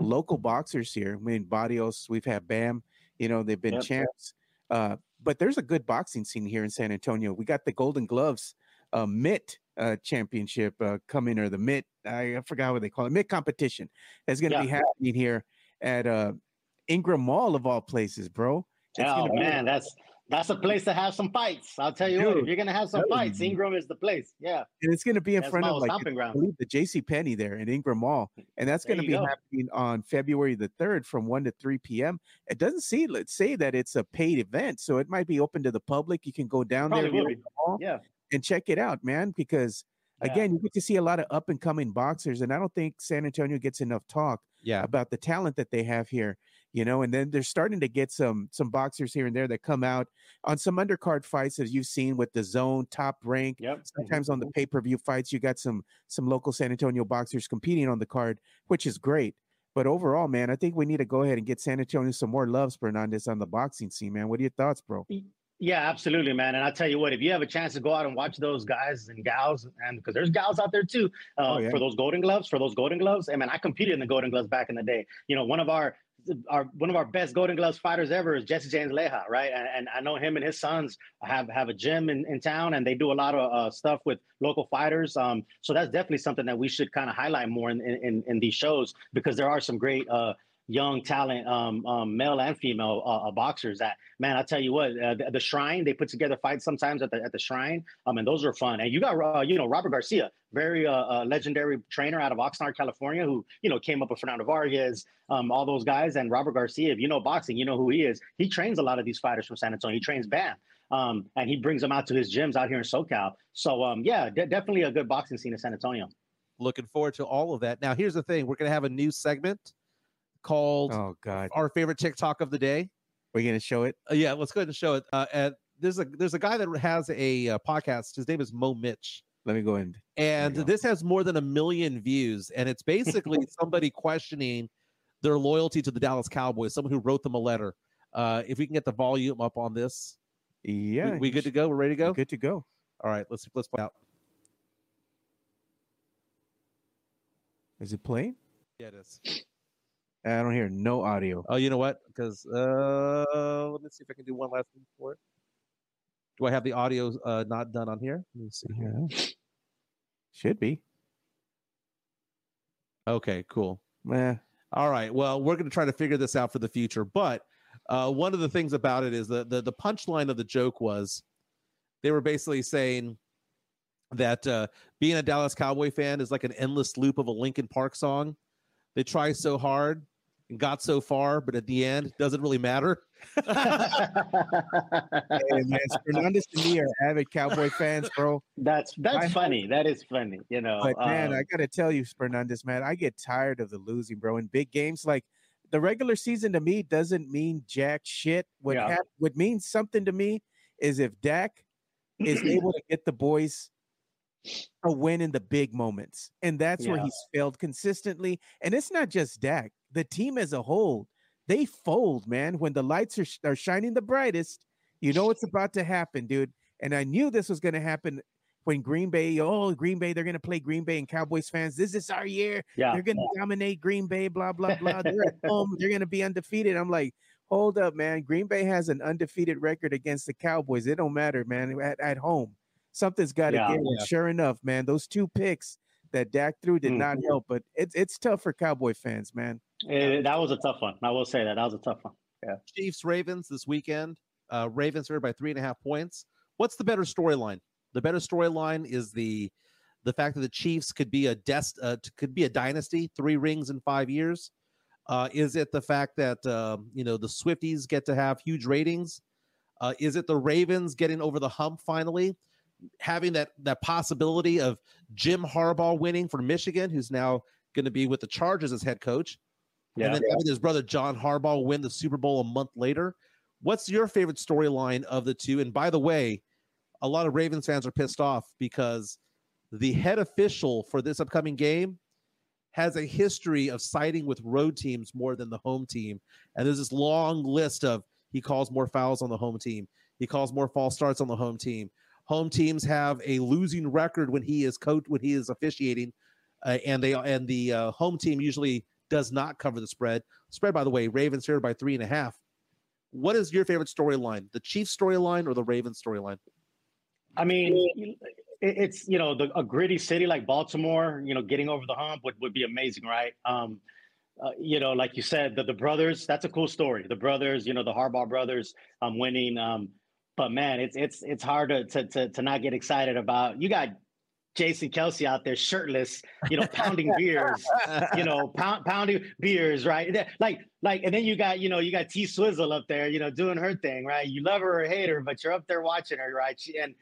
local boxers here. I mean, Barrios, we've had Bam, you know, they've been Yep. champs. Uh, but there's a good boxing scene here in San Antonio. We got the Golden Gloves uh, Mitt uh, Championship uh, coming, or the Mitt, I, I forgot what they call it, Mitt competition. That's going to be happening here at uh, Ingram Mall, of all places, bro. It's Oh gonna be- man, that's that's a place to have some fights. I'll tell you what, if you're gonna have some telling fights, you. Ingram is the place. Yeah, and it's going to be in that's front of like I believe the J.C. Penney there in Ingram Mall, and that's going to be go. happening on February the third from one to three p.m. It doesn't say let's say that it's a paid event, so it might be open to the public. You can go down Probably there will in be. the mall Yeah. and check it out, man. Because Yeah. again, you get to see a lot of up and coming boxers, and I don't think San Antonio gets enough talk Yeah. about the talent that they have here you know and then they're starting to get some some boxers here and there that come out on some undercard fights as you've seen with the zone top rank Yep. mhm, sometimes on the mhm. pay-per-view fights you got some some local san antonio boxers competing on the card which is great but overall man i think we need to go ahead and get san antonio some more loves fernandez on the boxing scene man what are your thoughts bro Yeah, absolutely, man. And I tell you what, if you have a chance to go out and watch those guys and gals, and because there's gals out there too, uh, Oh, yeah. for those Golden Gloves, for those Golden Gloves. I mean, I competed in the Golden Gloves back in the day. You know, one of our our one of our best Golden Gloves fighters ever is Jesse James Leja, right? And, and I know him and his sons have have a gym in, in town, and they do a lot of uh, stuff with local fighters. Um, so that's definitely something that we should kind of highlight more in, in in these shows because there are some great. Uh, young talent, um, um, male and female uh, uh, boxers. That man, I tell you what, uh, the, the Shrine they put together fights sometimes at the at the Shrine, um, and those are fun. And you got uh, you know Robert Garcia, very uh, uh, legendary trainer out of Oxnard, California, who you know came up with Fernando Vargas, um, all those guys. And Robert Garcia, if you know boxing, you know who he is. He trains a lot of these fighters from San Antonio. He trains Bam. Um, and he brings them out to his gyms out here in SoCal. So, um, yeah, de- definitely a good boxing scene in San Antonio. Looking forward to all of that. Now, here's the thing: we're going to have a new segment called oh god. "Our Favorite TikTok of the Day." we're gonna show it? Uh, yeah, let's go ahead and show it. Uh, and there's a there's a guy that has a uh, podcast. His name is Mo Mitch. let me go and and go. this has more than a million views and it's basically somebody questioning their loyalty to the dallas cowboys someone who wrote them a letter. Uh if we can get the volume up on this. Yeah. we, we good to go? We're ready to go? Good to go. All right let's let's play out. Is it playing? Yeah it is i don't hear no audio. Oh you know what? Because uh let me see if i can do one last thing for it. Do i have the audio uh not done on here? Let me see here. Should be. Okay cool. Eh, All right. Well, we're going to try to figure this out for the future. But uh, one of the things about it is that the, the punchline of the joke was they were basically saying that uh, being a Dallas Cowboy fan is like an endless loop of a Linkin Park song. They try so hard and got so far, but at the end, doesn't really matter. hey, man, Fernandez and me are avid Cowboy fans, bro. that's that's I funny. That is funny. You know, But man, um, I gotta tell you, Fernandez, man, I get tired of the losing, bro. In big games, like the regular season to me doesn't mean jack shit. What Yeah. hap- what means something to me is if Dak is able to get the boys a win in the big moments, and that's where he's failed consistently. And it's not just Dak; the team as a whole, they fold, man. When the lights are, sh- are shining the brightest, you know it's about to happen, dude. And I knew this was going to happen when Green Bay, oh, Green Bay, they're going to play Green Bay and Cowboys fans. This is our year. yeah, They're going to dominate Green Bay, blah, blah, blah. They're at home. They're going to be undefeated. I'm like, hold up, man. Green Bay has an undefeated record against the Cowboys. It don't matter, man. At, at home, something's got to Yeah. give. Yeah. Sure enough, man, those two picks that Dak threw did not Mhm. help, but it's it's tough for Cowboy fans, man. Eh, that was a tough one. I will say that that was a tough one. Yeah. Chiefs Ravens this weekend. Uh, Ravens are by three and a half points. What's the better storyline? The better storyline is the the fact that the Chiefs could be a dest uh, t- could be a dynasty, three rings in five years. Uh, is it the fact that um, you know the Swifties get to have huge ratings? Uh, is it the Ravens getting over the hump finally, having that that possibility of Jim Harbaugh winning for Michigan, who's now going to be with the Chargers as head coach? Yeah, and then having his brother John Harbaugh win the Super Bowl a month later. What's your favorite storyline of the two? And by the way, a lot of Ravens fans are pissed off because the head official for this upcoming game has a history of siding with road teams more than the home team. And there's this long list of he calls more fouls on the home team, he calls more false starts on the home team. Home teams have a losing record when he is coach when he is officiating, uh, and they and the uh, home team usually does not cover the spread. Spread, by the way, Ravens favored by three and a half. What is your favorite storyline? The Chiefs storyline or the Ravens storyline? I mean, it's you know the, a gritty city like Baltimore. You know, getting over the hump would, would be amazing, right? Um, uh, you know, like you said, the, the brothers. That's a cool story. The brothers, you know, the Harbaugh brothers, um, winning. Um, but man, it's it's it's hard to, to to to not get excited about. You got Jason Kelce out there shirtless, you know, pounding beers, you know, pound, pounding beers, right? Like, like, and then you got, you know, you got T Swizzle up there, you know, doing her thing, right? You love her or hate her, but you're up there watching her, right? She, and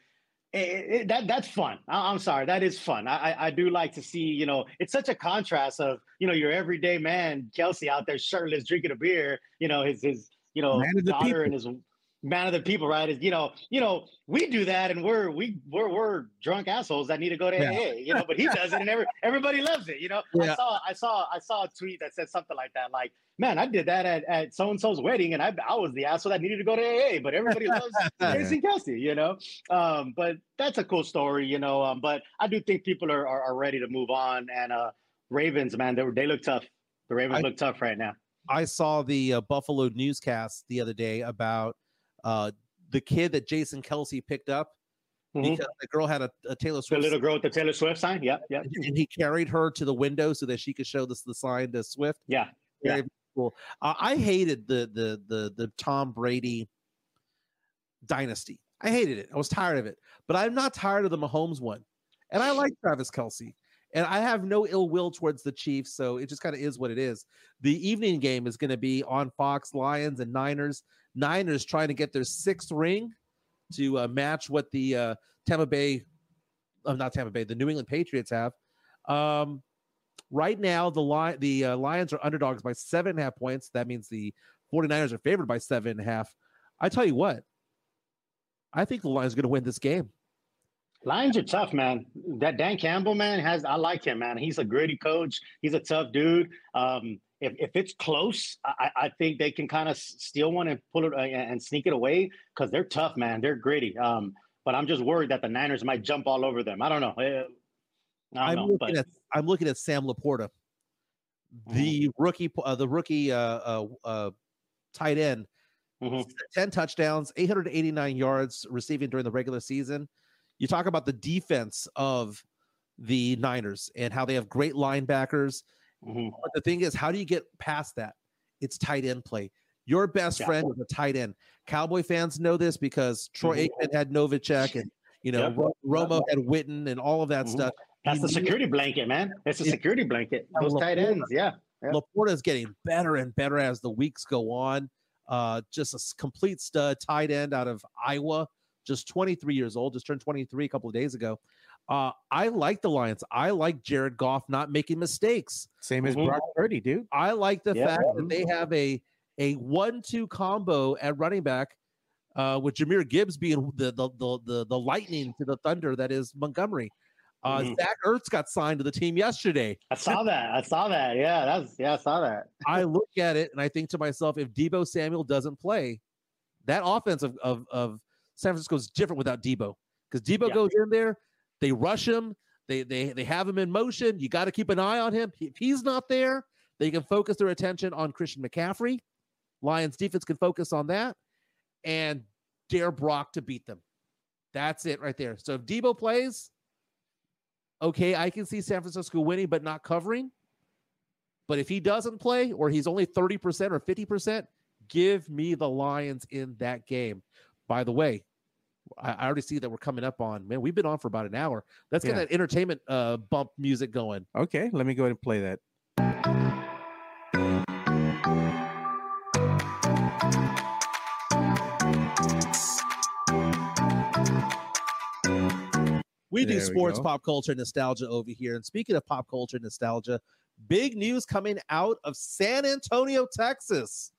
it, it, that that's fun. I, am sorry, that is fun. I, I do like to see, you know, it's such a contrast of, you know, your everyday man Kelce out there shirtless, drinking a beer, you know, his his, you know, daughter and his man of the people, right? Is you know, you know, we do that, and we're we we're we're drunk assholes that need to go to yeah. AA, you know. But he does it, and every, everybody loves it, you know. Yeah. I saw I saw I saw a tweet that said something like that, like, "Man, I did that at, at so and so's wedding, and I I was the asshole that needed to go to AA, but everybody loves Casey Kelce, you know." Um, but that's a cool story, you know. Um, but I do think people are, are, are ready to move on, and uh, Ravens, man, they they look tough. The Ravens I, look tough right now. I saw the uh, Buffalo newscast the other day about uh, the kid that Jason Kelce picked up mm-hmm. because the girl had a, a Taylor Swift. The little girl with the Taylor Swift sign. Yeah, yeah. And he carried her to the window so that she could show this the sign to Swift. Yeah, Very yeah. Cool. Uh, I hated the the the the Tom Brady dynasty. I hated it. I was tired of it. But I'm not tired of the Mahomes one. And I like Travis Kelce. And I have no ill will towards the Chiefs, so it just kind of is what it is. The evening game is going to be on Fox, Lions and Niners. Niners trying to get their sixth ring to uh, match what the uh, Tampa Bay, uh, not Tampa Bay, the New England Patriots have. Um, right now, the li- the uh, Lions are underdogs by seven and a half points. That means the 49ers are favored by seven and a half. I tell you what, I think the Lions are going to win this game. Lions are tough, man. That Dan Campbell, man, has I like him, man. He's a gritty coach. He's a tough dude. Um, if, if it's close, I, I think they can kind of steal one and pull it uh, and sneak it away because they're tough, man. They're gritty. Um, but I'm just worried that the Niners might jump all over them. I don't know. Eh, I am looking but... at I'm looking at Sam LaPorta, the mm-hmm. rookie, uh, the rookie uh, uh, uh tight end. Mm-hmm. 10 touchdowns, 889 yards receiving during the regular season you talk about the defense of the Niners and how they have great linebackers. Mm-hmm. But the thing is, how do you get past that? It's tight end play. Your best yeah. friend is a tight end. Cowboy fans know this because Troy mm-hmm. Aikman had Novacek and you know yep. Romo had Witten and all of that mm-hmm. stuff. That's you the security blanket, man. It's a security blanket. Those tight ends, yeah. Yep. LaPorta is getting better and better as the weeks go on. Uh, just a complete stud tight end out of Iowa just 23 years old, just turned 23 a couple of days ago. Uh, I like the Lions. I like Jared Goff not making mistakes. Same as mm-hmm. Brock Purdy, dude. I like the yeah. fact that they have a a one-two combo at running back, uh, with Jahmyr Gibbs being the the, the the the lightning to the thunder that is Montgomery. Uh, mm-hmm. Zach Ertz got signed to the team yesterday. I saw that. I saw that. Yeah, that's yeah, I saw that. I look at it and I think to myself, if Deebo Samuel doesn't play, that offense of of, of San Francisco is different without Deebo because Deebo yeah. goes in there, they rush him, they they they have him in motion. You got to keep an eye on him. If he's not there, they can focus their attention on Christian McCaffrey. Lions defense can focus on that and dare Brock to beat them. That's it right there. So if Deebo plays, okay, I can see San Francisco winning but not covering. But if he doesn't play or he's only 30% or 50%, give me the Lions in that game. By the way, I, I already see that we're coming up on. Man, we've been on for about an hour. Let's get yeah. that entertainment uh, bump music going. Okay, let me go ahead and play that. We do sports pop culture nostalgia over here. And speaking of pop culture nostalgia, big news coming out of San Antonio, Texas.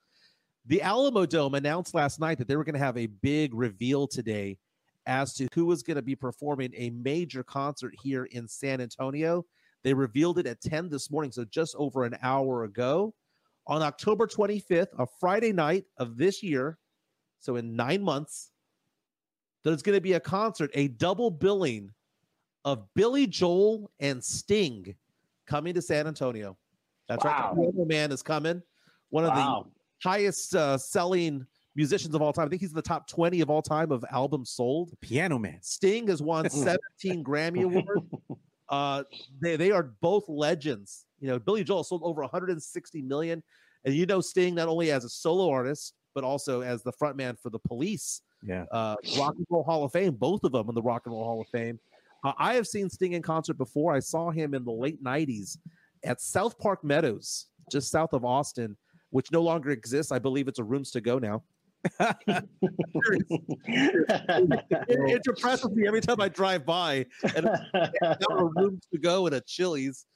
The Alamodome announced last night that they were going to have a big reveal today as to who was going to be performing a major concert here in San Antonio. They revealed it at 10 this morning, so just over an hour ago. On October 25th, a Friday night of this year, so in nine months, there's going to be a concert, a double billing of Billy Joel and Sting coming to San Antonio. That's Wow. right. The Man is coming. One of wow. the highest uh, selling musicians of all time. I think he's in the top 20 of all time of albums sold. Piano Man. Sting has won 17 Grammy Awards. Uh, they, they are both legends. You know, Billy Joel sold over 160 million. And you know, Sting not only as a solo artist, but also as the frontman for the police Yeah. uh, Rock and Roll Hall of Fame, both of them in the Rock and Roll Hall of Fame. Uh, I have seen Sting in concert before. I saw him in the late 90s at South Park Meadows, just south of Austin, which no longer exists. I believe it's a rooms to go now. It, it depresses me every time I drive by and a rooms to go and a Chili's.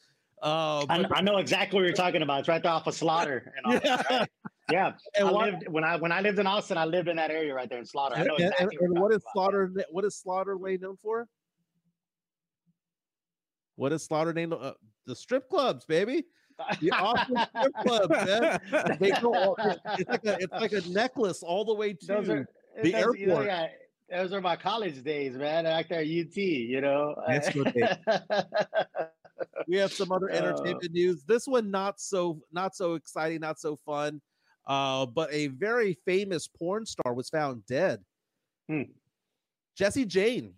Uh, I, but- I know exactly what you're talking about. It's right there off of Slaughter. And that. Yeah, and I what, lived when I when I lived in Austin. I lived in that area right there in Slaughter. I and, know exactly. and you're what is about. Slaughter? What is Slaughter Lane known for? What is Slaughter Lane? Uh, the strip clubs, baby. The Austin strip clubs, man. They go all, it's like a it's like a necklace all the way to Those are the those, you know, airport. yeah, those are my college days, man. Back there at UT, you know. We have some other Uh, entertainment news. This one not so not so exciting, not so fun. Uh, but a very famous porn star was found dead. Hmm. Jesse Jane,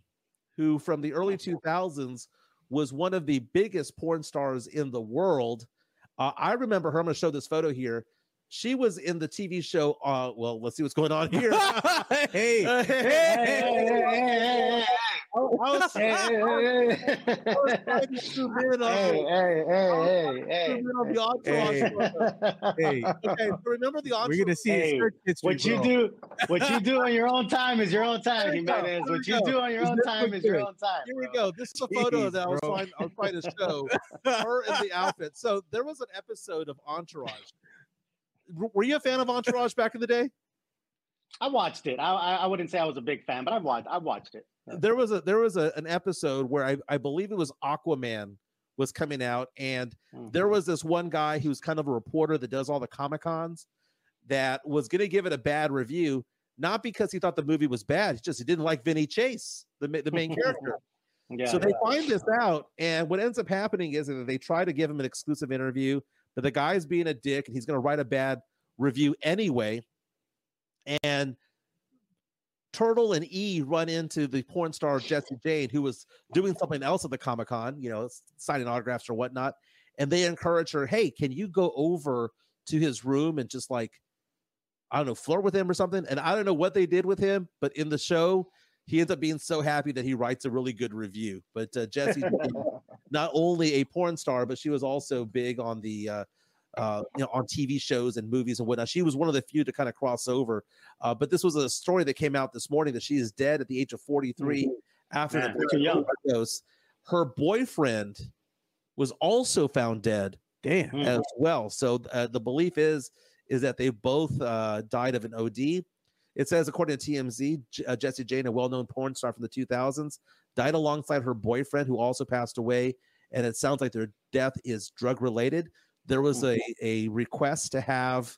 who from the early 2000s was one of the biggest porn stars in the world. Uh, I remember her. I'm going to show this photo here. She was in the TV show. Uh, well, let's see what's going on here. hey, Uh, Hey, hey, hey, hey, I was, hey, I hey, was hey, trying to zoom in on- hey, hey, hey, hey, zoom in on the entourage Hey. hey, Okay, so remember the entourage. we're gonna see Hey, history. What you bro. do, what you do on your own time is your own time, There we go, Jimenez. What you go. do on your own this time what is your own time. Here we go. This is a photo Jeez, that I was trying, I was trying to show her in the outfit. So there was an episode of Entourage. Were you a fan of Entourage back in the day? I watched it. I, I I wouldn't say I was a big fan, but I watched. I watched it. There was a there was a, an episode where I, I believe it was Aquaman was coming out, and Mhm. there was this one guy who's kind of a reporter that does all the comic cons that was going to give it a bad review, not because he thought the movie was bad, he just he didn't like Vinny Chase, the the main character. Yeah. so they find this out, and what ends up happening is that they try to give him an exclusive interview, but the guy's being a dick, and he's going to write a bad review anyway. And Turtle and E run into the porn star Jesse Jane, who was doing something else at the Comic Con, you know, signing autographs or whatnot. And they encourage her, hey, can you go over to his room and just like, I don't know, flirt with him or something? And I don't know what they did with him, but in the show, he ends up being so happy that he writes a really good review. But uh, Jesse, not only a porn star, but she was also big on the uh, uh, you know on TV shows and movies and whatnot. She was one of the few to kind of cross over. Uh, but this was a story that came out this morning that she is dead at the age of 43 after Man, the overdose. Her boyfriend was also found dead Damn. As well. So uh, the belief is is that they both uh, died of an OD. It says, according to TMZ, J- uh, Jesse Jane, a well-known porn star from the 2000s, died alongside her boyfriend, who also passed away. And it sounds like their death is drug-related. There was a a request to have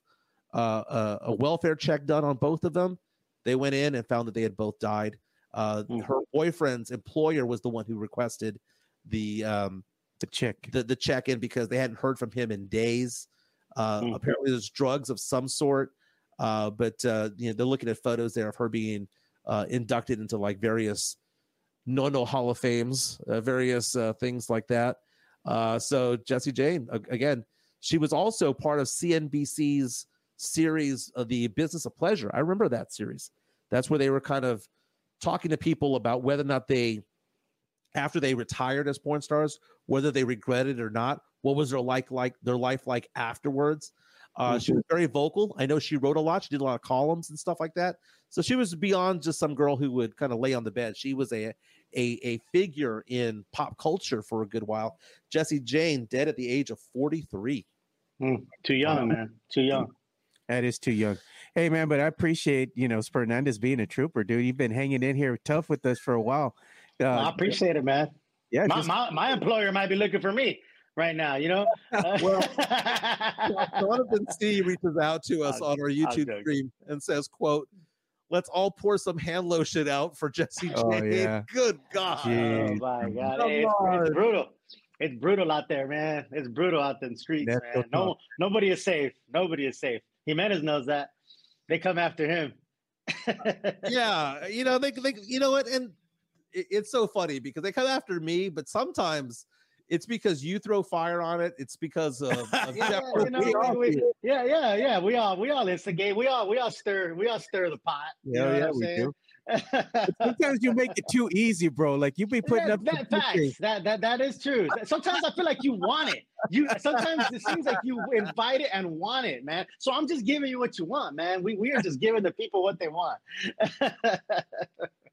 uh, a, a welfare check done on both of them. They went in and found that they had both died. Uh, Mhm. Her boyfriend's employer was the one who requested the um, The check. the, the check in because they hadn't heard from him in days. Uh, Mm. Apparently, there's drugs of some sort, uh, but uh, you know they're looking at photos there of her being uh, inducted into like various no no Hall of Fames, uh, various uh, things like that. Uh, so Jesse Jane again, she was also part of CNBC's series of the Business of Pleasure. I remember that series. That's where they were kind of talking to people about whether or not they after they retired as porn stars, whether they regretted it or not. What was their like like their life like afterwards? Uh, She was very vocal. I know she wrote a lot. She did a lot of columns and stuff like that. So she was beyond just some girl who would kind of lay on the bed. She was a a a figure in pop culture for a good while. Jesse Jane dead at the age of forty three. Mm, Too young, man. Too young. That is too young. Hey man, but I appreciate you know Fernandez being a trooper, dude. You've been hanging in here tough with us for a while. Uh, I appreciate it, man. yeah, My, just- my my employer might be looking for me right now. You know. Well, Jonathan C reaches out to us I'll- on our I'll YouTube joke. stream and says, "quote Let's all pour some hand lotion out for Jesse Oh, yeah. Good God. Jeez. Oh my god, Come Hey, it's, it's brutal. It's brutal out there, man. It's brutal out in the streets, That's man. so No, nobody is safe. Nobody is safe. Jimenez knows that. They come after him. yeah, you know they, they you know what, and it, it's so funny because they come after me, but sometimes it's because you throw fire on it. It's because of, of yeah, you know, we we- yeah, yeah, yeah. We all we all instigate. We all we all stir. We all stir the pot. Yeah, yeah, we saying? do. Sometimes you make it too easy, bro. Like you be putting that, up that facts. That that that is true. Sometimes I feel like you want it. You sometimes it seems like you invite it and want it, man. So I'm just giving you what you want, man. We we are just giving the people what they want.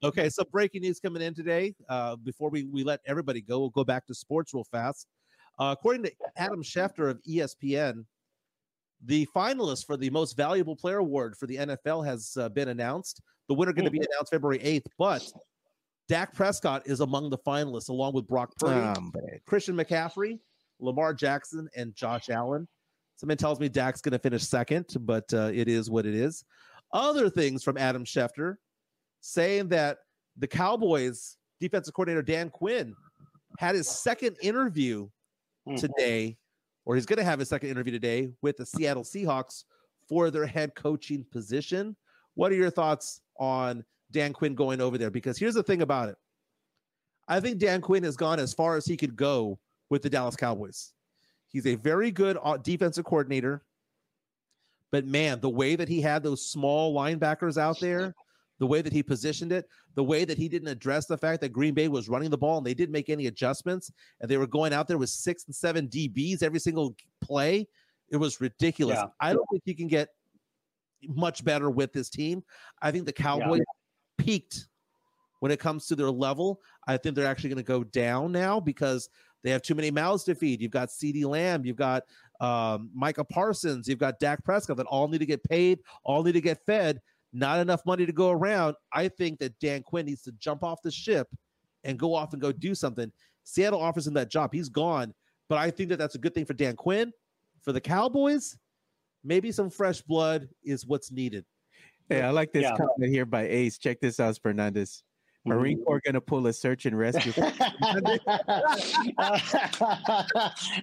Okay, so breaking news coming in today. Uh, before we, we let everybody go, we'll go back to sports real fast. Uh, according to Adam Schefter of ESPN, the finalist for the most valuable player award for the NFL has uh, been announced. The winner going to be announced February 8th, but Dak Prescott is among the finalists, along with Brock Purdy, Um, Christian McCaffrey, Lamar Jackson, and Josh Allen. Someone tells me Dak's going to finish second, but uh, it is what it is. Other things from Adam Schefter saying that the Cowboys defensive coordinator Dan Quinn had his second interview Mhm. today, or he's going to have his second interview today with the Seattle Seahawks for their head coaching position. What are your thoughts on Dan Quinn going over there? Because here's the thing about it I think Dan Quinn has gone as far as he could go with the Dallas Cowboys. He's a very good uh, defensive coordinator. But man, the way that he had those small linebackers out there, the way that he positioned it, the way that he didn't address the fact that Green Bay was running the ball and they didn't make any adjustments, and they were going out there with six and seven DBs every single play, it was ridiculous. Yeah. I don't think you can get much better with this team. I think the Cowboys peaked when it comes to their level. I think they're actually going to go down now because they have too many mouths to feed. You've got CeeDee Lamb, you've got um, Micah Parsons, you've got Dak Prescott that all need to get paid, all need to get fed. Not enough money to go around. I think that Dan Quinn needs to jump off the ship and go off and go do something. Seattle offers him that job. He's gone, but I think that that's a good thing for Dan Quinn. For the Cowboys, maybe some fresh blood is what's needed. Hey, I like this Yeah. comment here by Ace. Check this out, Fernandez. Marine Corps gonna pull a search and rescue. hey,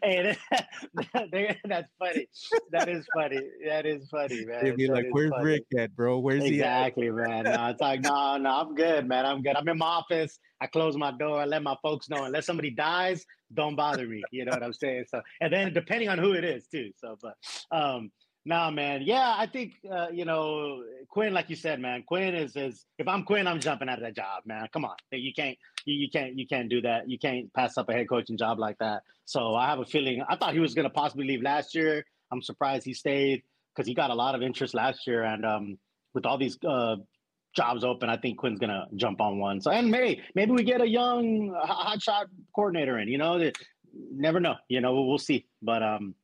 that, that's funny. That is funny. That is funny, man. They'd be That like, "Where's funny. Rick at, bro? Where's he at?" Exactly, man. No, it's like, no, no, I'm good, man. I'm good. I'm in my office. I close my door. I let my folks know. Unless somebody dies, don't bother me. You know what I'm saying? So, and then depending on who it is, too. So, but, um, nah, man. Yeah, I think, uh, you know, Quinn, like you said, man, Quinn is, is, if I'm Quinn, I'm jumping out of that job, man. Come on. You can't, you, you can't, you can't do that. You can't pass up a head coaching job like that. So I have a feeling, I thought he was going to possibly leave last year. I'm surprised he stayed because he got a lot of interest last year. And, um, with all these uh, jobs open, I think Quinn's gonna jump on one. So and maybe maybe we get a young h- hot shot coordinator in. You know, never know. You know, we'll, see. But um,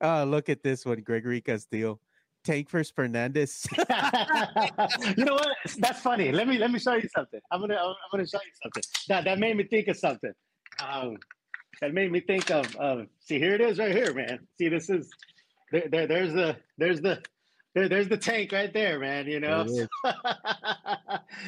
Oh, look at this one, Gregory Castillo. Tank first Fernandez. you know what? That's funny. Let me let me show you something. I'm gonna I'm gonna show you something. That that made me think of something. Um, that made me think of of. See, here it is, right here, man. See, this is there. there there's the there's the there, there's the tank right there, man. You know. is.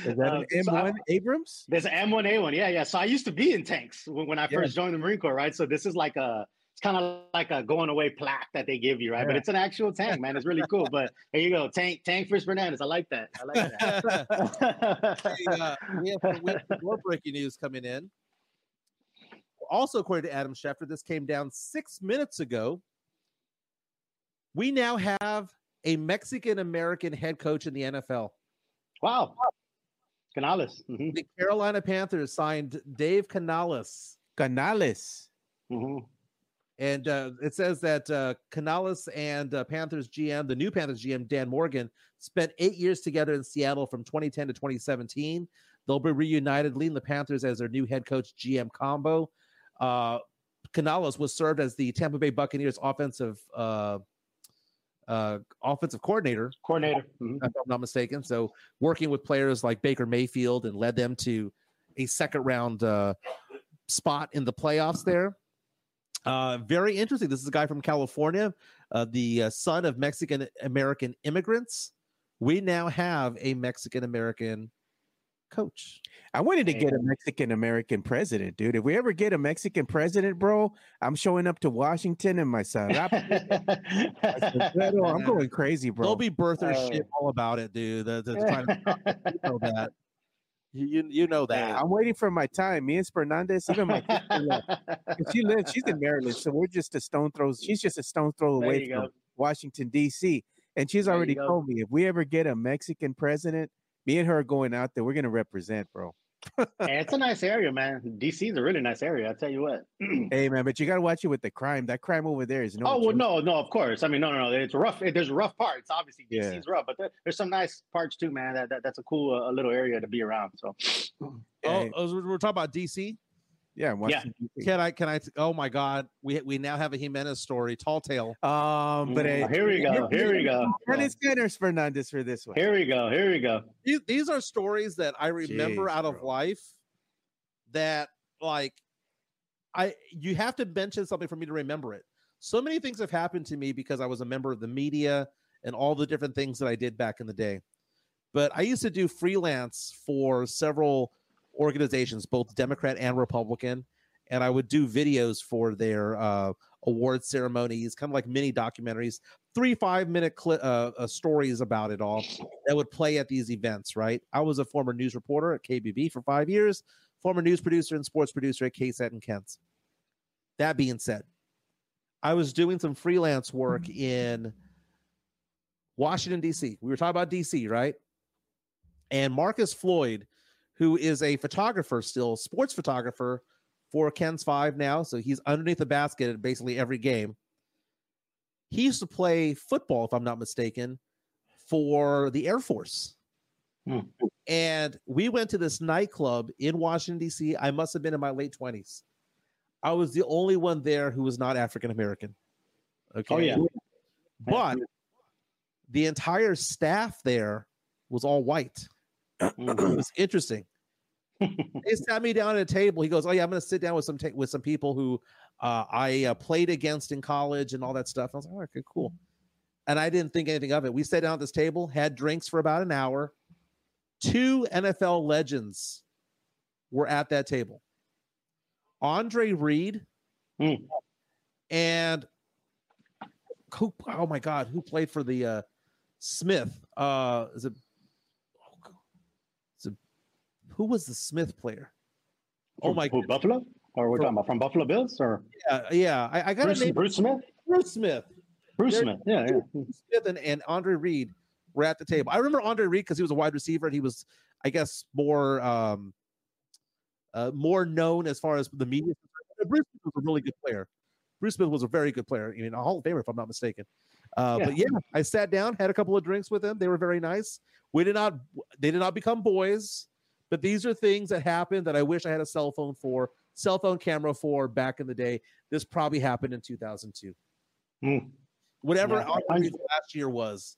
Is that Uh, an so I- M1 Abrams? There's an M1A1. Yeah, yeah. So I used to be in tanks when, when I Yeah. first joined the Marine Corps, right? So this is like a, it's kind of like a going away plaque that they give you, right? But it's an actual tank, man. It's really cool. But there you go, tank, tank Chris Fernandez. I like that. I like that. Hey, uh, we, have, we have more breaking news coming in. Also, according to Adam Schefter, this came down six minutes ago. We now have a Mexican American head coach in the NFL. wow. Canales. hmm The Carolina Panthers signed Dave Canales. Canales. hmm And uh, it says that uh, Canales and uh, Panthers GM, the new Panthers GM, Dan Morgan, spent eight years together in Seattle from 2010 to 2017. They'll be reunited, leading the Panthers as their new head coach GM combo. Uh, Canales was served as the Tampa Bay Buccaneers offensive uh, uh, offensive coordinator Coordinator. Mhm. if I'm not mistaken. So working with players like Baker Mayfield and led them to a second round uh, spot in the playoffs there. Uh, very interesting. This is a guy from California, uh, the uh, son of Mexican American immigrants. we now have a Mexican American coach. I wanted to get a Mexican American president, dude. If we ever get a Mexican president, bro, I'm showing up to Washington and my son. I'm going crazy, bro. They'll be birther Oh. shit all about it, dude. The, the, trying to you know that. You, you, you know that. I'm waiting for my time. Me and Fernandez, even my sister she lives, she's in Maryland, so we're just a stone throw. She's just a stone throw away from go. Washington D.C. And she's There already told me if we ever get a Mexican president, me and her are going out there. We're gonna represent, bro. Hey, it's a nice area, man. DC is a really nice area. I tell you what. Hey man, but you gotta watch it with the crime. That crime over there is no. oh well, no, no, of course. I mean, no, no, no. It's rough. It, there's rough parts. Obviously, Yeah. DC's rough, but there, there's some nice parts too, man. That, that that's a cool uh, little area to be around. So, Oh, Hey, oh, we're we're talking about DC. Yeah, Washington, D.C. Can I? Can I? Oh my God, we we now have a Jimenez story. Tall tale. Um, but Mm, uh, here we go. Here we go. Dennis Dennis Fernandez for this one. Here we go. Here we go. These, these are stories that I remember Jeez, out of bro. life. That like, I you have to mention something for me to remember it. So many things have happened to me because I was a member of the media and all the different things that I did back in the day. But I used to do freelance for several organizations, both Democrat and Republican, and I would do videos for their uh, award ceremonies, kind of like mini documentaries, three five minute cli- uh, uh, stories about it all that would play at these events. Right? I was a former news reporter at KBB for five years, former news producer and sports producer at KSET and KENS. That being said, I was doing some freelance work in Washington, D.C. We were talking about D.C., right? And Marcus Floyd, who is a photographer still, sports photographer for KENS Five now. So he's underneath the basket at basically every game. He used to play football, if I'm not mistaken, for the Air Force. Hmm. And we went to this nightclub in Washington, D.C. I must have been in my late 20s. I was the only one there who was not African American. Okay. Oh yeah. But the entire staff there was all white. It Mhm. was interesting. They sat me down at a table. He goes, "Oh yeah, I'm going to sit down with some ta- with some people who uh, I uh, played against in college and all that stuff." I was like, oh, "Okay, cool." And I didn't think anything of it. We sat down at this table, had drinks for about an hour. Two NFL legends were at that table. Andre Reed Hmm. and who? Oh my God, who played for the uh, Smith? Uh, is it? oh, God. Is it who was the Smith player? Oh From- my who, Buffalo? Or we're From- talking about from Buffalo Bills or Yeah, yeah. I, I got Bruce. Bruce Smith? Bruce Smith. Bruce There- Smith. Yeah, yeah. Bruce Smith and, and Andre Reed were at the table. I remember Andre Reed because he was a wide receiver and he was, I guess, more um, uh, more known as far as the media. Bruce Smith was a really good player. Bruce Smith was a very good player. I mean, a Hall of Famer, if I'm not mistaken. Uh, Yeah. But yeah, I sat down, had a couple of drinks with them. They were very nice. We did not, they did not become boys, but these are things that happened that I wish I had a cell phone for, cell phone camera for back in the day. This probably happened in 2002. Hmm. Whatever Yeah, Andre I- Reed's last year was,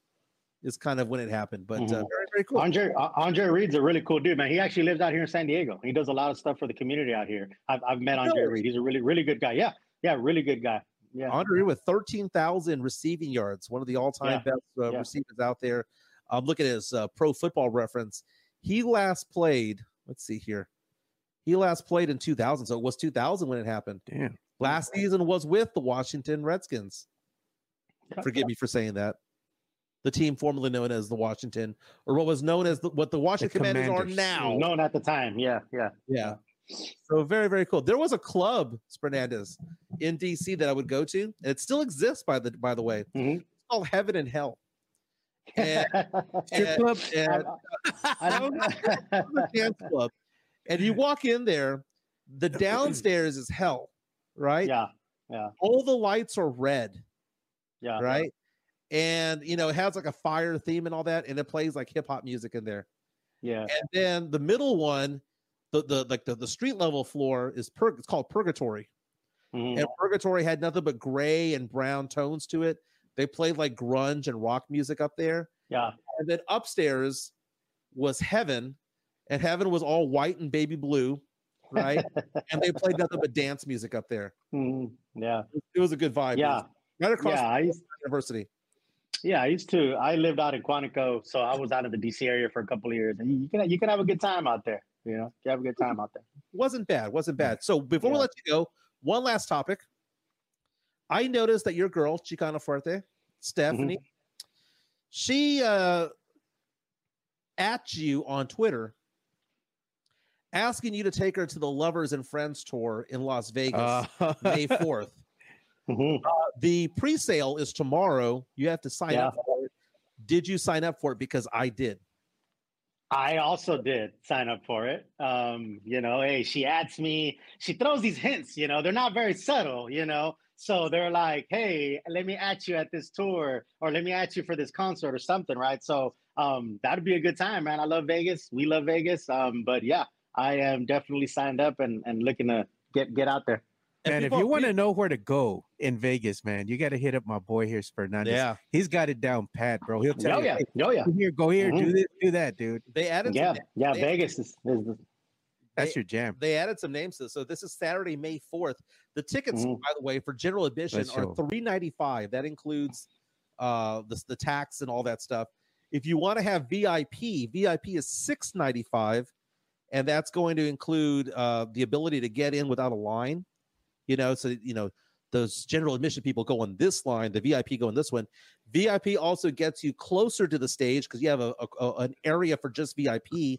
is kind of when it happened. But uh, Mhm. very, very cool. Andre uh, Andre Reed's a really cool dude, man. He actually lives out here in San Diego. He does a lot of stuff for the community out here. I've, I've met Andre Reed. He's a really really good guy. Yeah, yeah, really good guy. Yeah, Andre Reed with 13,000 receiving yards, one of the all-time Yeah, best uh, yeah. receivers out there. Um, looking at his uh, pro football reference. He last played, let's see here. He last played in 2000. So it was 2000 when it happened. Damn. Last season was with the Washington Redskins. Forgive me for saying that. The team formerly known as the Washington, or what was known as the, what the Washington Commanders, Commanders. are now. known at the time. Yeah, yeah. Yeah. So very, very cool. There was a club, Fernandez, in DC that I would go to. And it still exists by the by the way. Mhm. It's called Heaven and Hell. And, Strip club. and- I don't the dance club. And you walk in there, the downstairs is hell, right? yeah, yeah, All the lights are red, yeah. right? And you know, it has like a fire theme and all that, and it plays like hip hop music in there. Yeah. And then the middle one, the the like the, the street level floor is pur- it's called purgatory. Mhm. and Purgatory had nothing but gray and brown tones to it. They played like grunge and rock music up there. Yeah. And then upstairs was Heaven, and Heaven was all white and baby blue, right? and they played nothing but dance music up there. Mhm. Yeah. It was a good vibe. Yeah. right across Yeah. I university. Yeah, I used to. I lived out in Quantico, so I was out in the DC area for a couple of years, and you can you can have a good time out there. You know, you have a good time out there. Wasn't bad. Wasn't bad. So before we let you go, one last topic. I noticed that your girl, Chicana Fuerte, Stephanie, she uh at you on Twitter asking you to take her to the Lovers and Friends tour in Las Vegas Uh, May 4th. Mhm. The pre-sale is tomorrow. You have to sign Yeah. up for it. Did you sign up for it? Because I did. I also did sign up for it. Um, you know, hey, she adds me, she throws these hints, you know, they're not very subtle, you know. So they're like, hey, let me at you at this tour or let me at you for this concert or something, right? So um that'd be a good time, man. I love Vegas. We love Vegas. Um, but yeah, I am definitely signed up and, and looking to get get out there. And man, if you want to know where to go in Vegas, man, you got to hit up my boy here, Fernandez. yeah, He's got it down pat, bro. He'll tell Oh you, yeah, hey, oh yeah. go here, go here, do Mhm. this, do that, dude. they added Yeah, some, yeah, they- Vegas is, is That's They- your jam. they added some names to this. So this is Saturday, May 4th. The tickets, Mhm. by the way, for general admission Let's are ninety five. That includes uh the, the tax and all that stuff. If you want to have VIP, VIP is six ninety five, and that's going to include uh the ability to get in without a line. You know, so you know those general admission people go on this line, the VIP go on this one. VIP also gets you closer to the stage because you have a- a- an area for just VIP,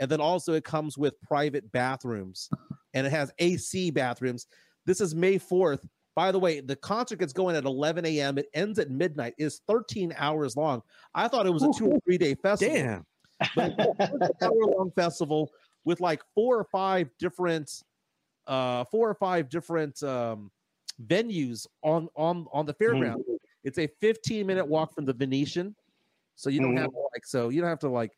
and then also it comes with private bathrooms, and it has AC bathrooms. This is May fourth. By the way, the concert gets going at 11 a.m. It ends at midnight. It's 13 hours long. I thought it was a two or three day festival Damn. but hour long festival with like four or five different uh four or five different um venues on on on the fairground it's a 15 minute walk from the venetian so you don't have to like so you don't have to like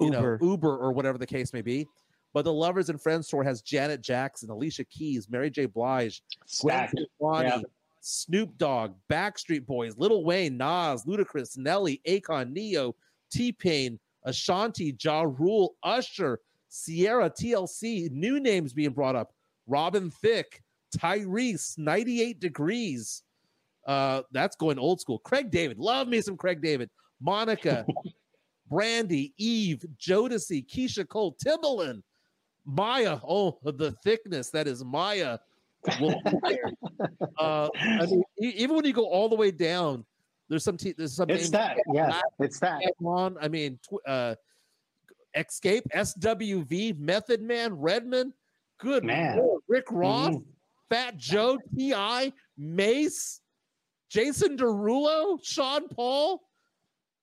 you Uber. know uber or whatever the case may be but the lovers and friends tour has janet jackson alicia keys mary j blige Gwen. Stefani, Yeah. Snoop Dogg, Backstreet Boys, Little Wayne, Nas, Ludacris, Nelly, Akon, Ne-Yo, T Pain, Ashanti, Ja Rule, Usher, Ciara, TLC, new names being brought up. Robin Thicke, Tyrese, 98 Degrees. Uh, that's going old school. Craig David, love me some Craig David. Monica, Brandy, Eve, Jodeci, Keyshia Cole, Timbaland, Mya. Oh, the thickness that is Mya. Uh, I mean, even when you go all the way down, there's some te- there's some It's that. Yeah, it's that. on. I mean, tw- uh, Xscape, SWV, Method Man, Redman, good Man. Lord, Rick Ross, Mhm. Fat Joe, T.I., Mase, Jason Derulo, Sean Paul.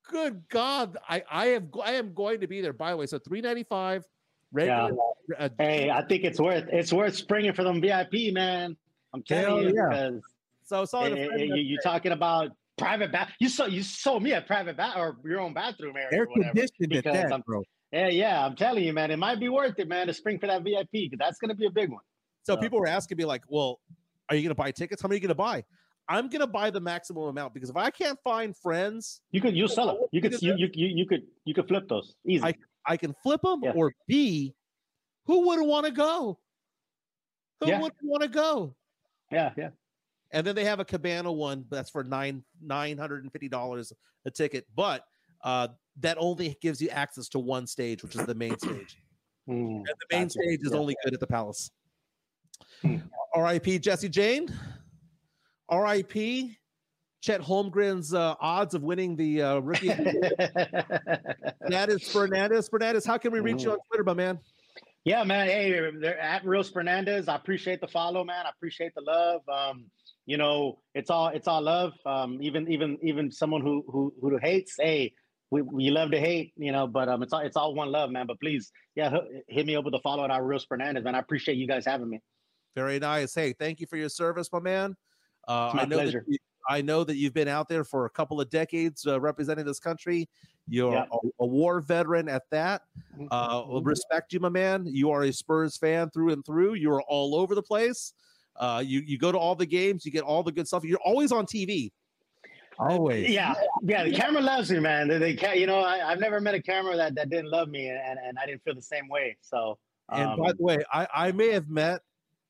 Good God, I I have I am going to be there. By the way, so three ninety five. Regular, uh, Hey, I think it's worth it's worth springing for them VIP, man. I'm telling you yeah. so so I saw eh, the eh, friend you, you talking about private bath. You saw you saw me a private bath or your own bathroom area. Air or whatever. conditioned at because that, I'm- bro. Yeah, yeah. I'm telling you, man, it might be worth it, man, to spring for that VIP because that's gonna be a big one. So So- people were asking me like, "Well, are you going to buy tickets? How many are you going to buy?" I'm going to buy the maximum amount because if I can't find friends, You could you sell them. You could you, you you could you could flip those easy. I I can flip them. Yeah. Or B, who wouldn't want to go? Who Yeah. wouldn't want to go? yeah, yeah. And then they have a Cabana one that's for nine nine hundred and fifty dollars a ticket, but uh, that only gives you access to one stage, which is the main stage. Mm. And the main Gotcha. stage is Yeah. only good at the Palace. Hmm. R.I.P. Jesse Jane. R.I.P. Chet Holmgren's uh, odds of winning the uh, rookie. that is Fernandez. Fernandez, how can we reach you on Twitter, my man? Yeah, man. Hey, they're at Reels Fernandez. I appreciate the follow, man. I appreciate the love. Um, you know, it's all it's all love. Um, even even even someone who who who hates, hey, we, we love to hate, you know, but um, it's all it's all one love, man. But please, yeah, hit me up with the follow at our Reels Fernandez, man. I appreciate you guys having me. Very nice. Hey, thank you for your service, my man. Uh, my I know pleasure. that you, I know that you've been out there for a couple of decades uh, representing this country. You're Yeah. a, a war veteran at that. Uh, Mhm. respect you, my man. You are a Spurs fan through and through. You are all over the place. Uh, you you go to all the games. You get all the good stuff. You're always on TV. Always. Yeah, yeah. The camera loves me, man. They, they can't, you know, I, I've never met a camera that, that didn't love me, and, and I didn't feel the same way. So, And um, by the way, I, I may have met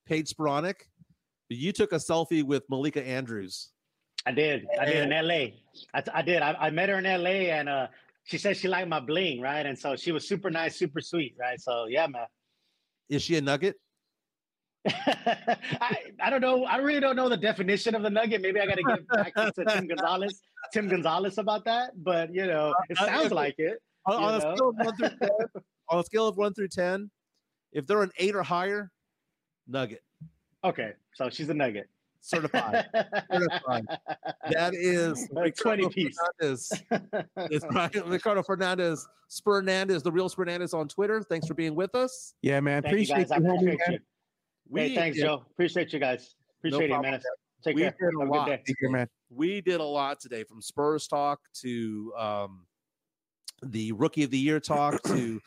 Paige Spiranac, but you took a selfie with Malika Andrews. I did. I did in LA. I, I did. I, I met her in LA and uh, she said she liked my bling, right? And so she was super nice, super sweet, right? So yeah, man. Is she a nugget? I, I don't know. I really don't know the definition of the nugget. Maybe I got to get back to Tim Gonzalez, Tim Gonzalez about that. But you know, it Uh, sounds like it. On, on a scale of one through ten, on a scale of one through ten, if they're an eight or higher, nugget Okay, so she's a nugget. certified. certified. That is A 20 Ricardo piece. Fernandez. It's Ryan- Ricardo Fernandez, Spurnandez, the real Spurnandez on Twitter. Thanks for being with us. Yeah, man. Thank you appreciate guys. You, homie, appreciate man. you. We hey, thanks, did, Joe. Appreciate you guys. Appreciate it, man. Take We care. did a Have lot. good day. Take care, man. we did a lot today from Spurs talk to um, the rookie of the year talk to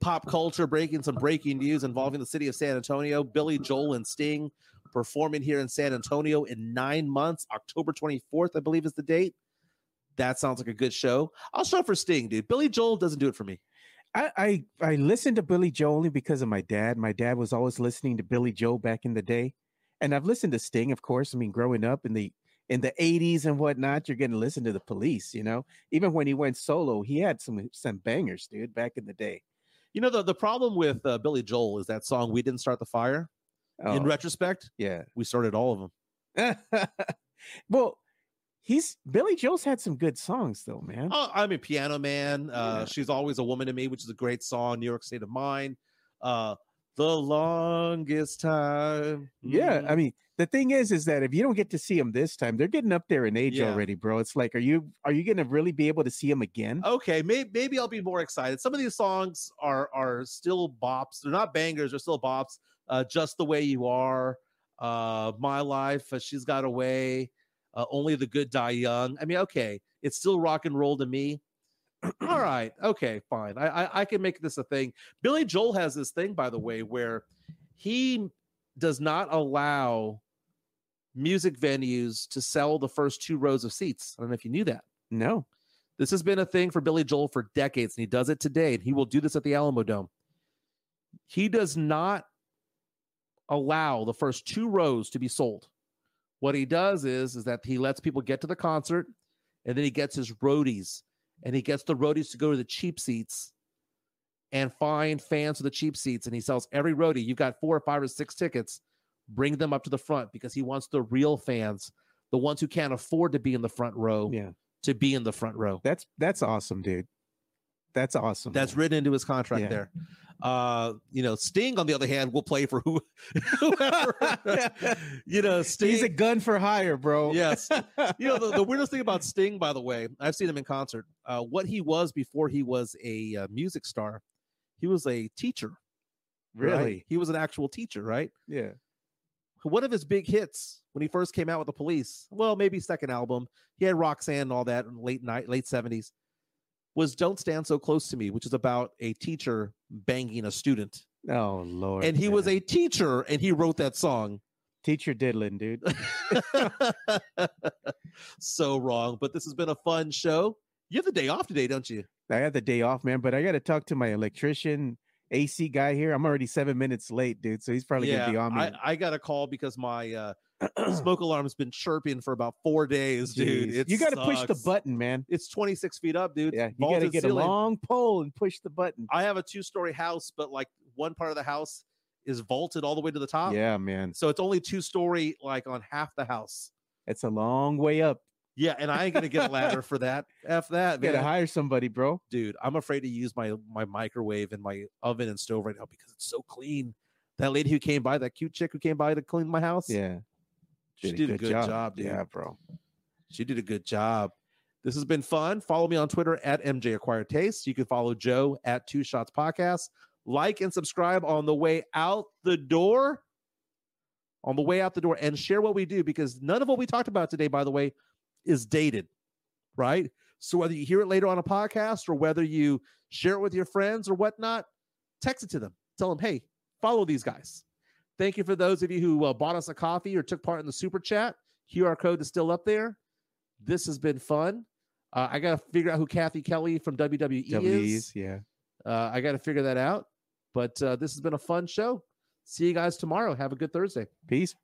pop culture breaking some breaking news involving the city of San Antonio. Billy Joel and Sting performing here in San Antonio in nine months. October 24th, I believe, is the date. That sounds like a good show. I'll show for Sting, dude. Billy Joel doesn't do it for me. I, I I listened to Billy Joel only because of my dad. My dad was always listening to Billy Joe back in the day, and I've listened to Sting, of course. I mean, growing up in the in the '80s and whatnot, you're getting to listen to the Police. You know, even when he went solo, he had some some bangers, dude, back in the day. You know, the, the problem with uh, Billy Joel is that song, We Didn't Start the Fire. In Oh, retrospect, yeah. we started all of them. well, he's Billy Joe's had some good songs though, man. Oh, I'm a piano man. Uh, Yeah. She's always a woman to me, which is a great song. New York State of Mind. Uh, the longest time. Yeah. I mean, the thing is, is that if you don't get to see him this time, they're getting up there in age Yeah. already, bro. It's like, are you are you gonna really be able to see him again? okay, maybe maybe I'll be more excited. Some of these songs are are still bops. They're not bangers. They're still bops. Uh, Just the way you are. Uh, My life. Uh, She's got away. Uh, Only the good die young. I mean, okay, it's still rock and roll to me. All right, okay, fine. I, I I can make this a thing. Billy Joel has this thing, by the way, where he does not allow music venues to sell the first two rows of seats. I don't know if you knew that. No. This has been a thing for Billy Joel for decades, and he does it today, and he will do this at the Alamo Dome. He does not allow the first two rows to be sold. What he does is, is that he lets people get to the concert, and then he gets his roadies, and he gets the roadies to go to the cheap seats and find fans for the cheap seats, and he sells every roadie. You've got four or five or six tickets, bring them up to the front because he wants the real fans, the ones who can't afford to be in the front row, Yeah. to be in the front row. That's that's awesome, dude. That's awesome. That's written into his contract Yeah. there. Uh, you know, Sting, on the other hand, will play for who, whoever. you know, Sting. He's a gun for hire, bro. yes. You know, the, the weirdest thing about Sting, by the way, I've seen him in concert. Uh, what he was before he was a uh, music star, he was a teacher. right? really. He was an actual teacher, right? Yeah. one of his big hits when he first came out with the police well maybe second album he had roxanne and all that in late night late 70s was don't stand so close to me which is about a teacher banging a student Oh lord. and he was a teacher and he wrote that song teacher diddling, dude. so wrong but this has been a fun show you have the day off today don't you I had the day off, man, but I got to talk to my electrician AC guy here. I'm already seven minutes late, dude. So he's probably gonna be on me. I, I got a call because my uh, smoke alarm's been chirping for about four days dude Jeez. it you got to push the button, man. it's 26 feet up dude Yeah, you got to get a long pole and push the button. I have a two story house, but like one part of the house is vaulted all the way to the top. Yeah, man. So it's only two story, like on half the house. It's a long way up. Yeah, and I ain't gonna get a ladder for that. F that, You got to hire somebody, bro. dude. I'm afraid to use my my microwave and my oven and stove right now because it's so clean. That lady who came by, that cute chick who came by to clean my house, Yeah. She did a good job, dude. Yeah, bro. She did a good job. This has been fun. Follow me on Twitter at MJ Acquired Taste. You can follow Joe at Two Shots Podcast. Like and subscribe on the way out the door. On the way out the door, and share what we do because none of what we talked about today, by the way, is dated, right? So whether you hear it later on a podcast or whether you share it with your friends or whatnot, text it to them. Tell them, hey, follow these guys. Thank you for those of you who uh, bought us a coffee or took part in the super chat. QR code is still up there. This has been fun. Uh, I got to figure out who Cathy Kelley from WWE is. Yeah. Uh, I got to figure that out. But uh, this has been a fun show. See you guys tomorrow. Have a good Thursday. Peace.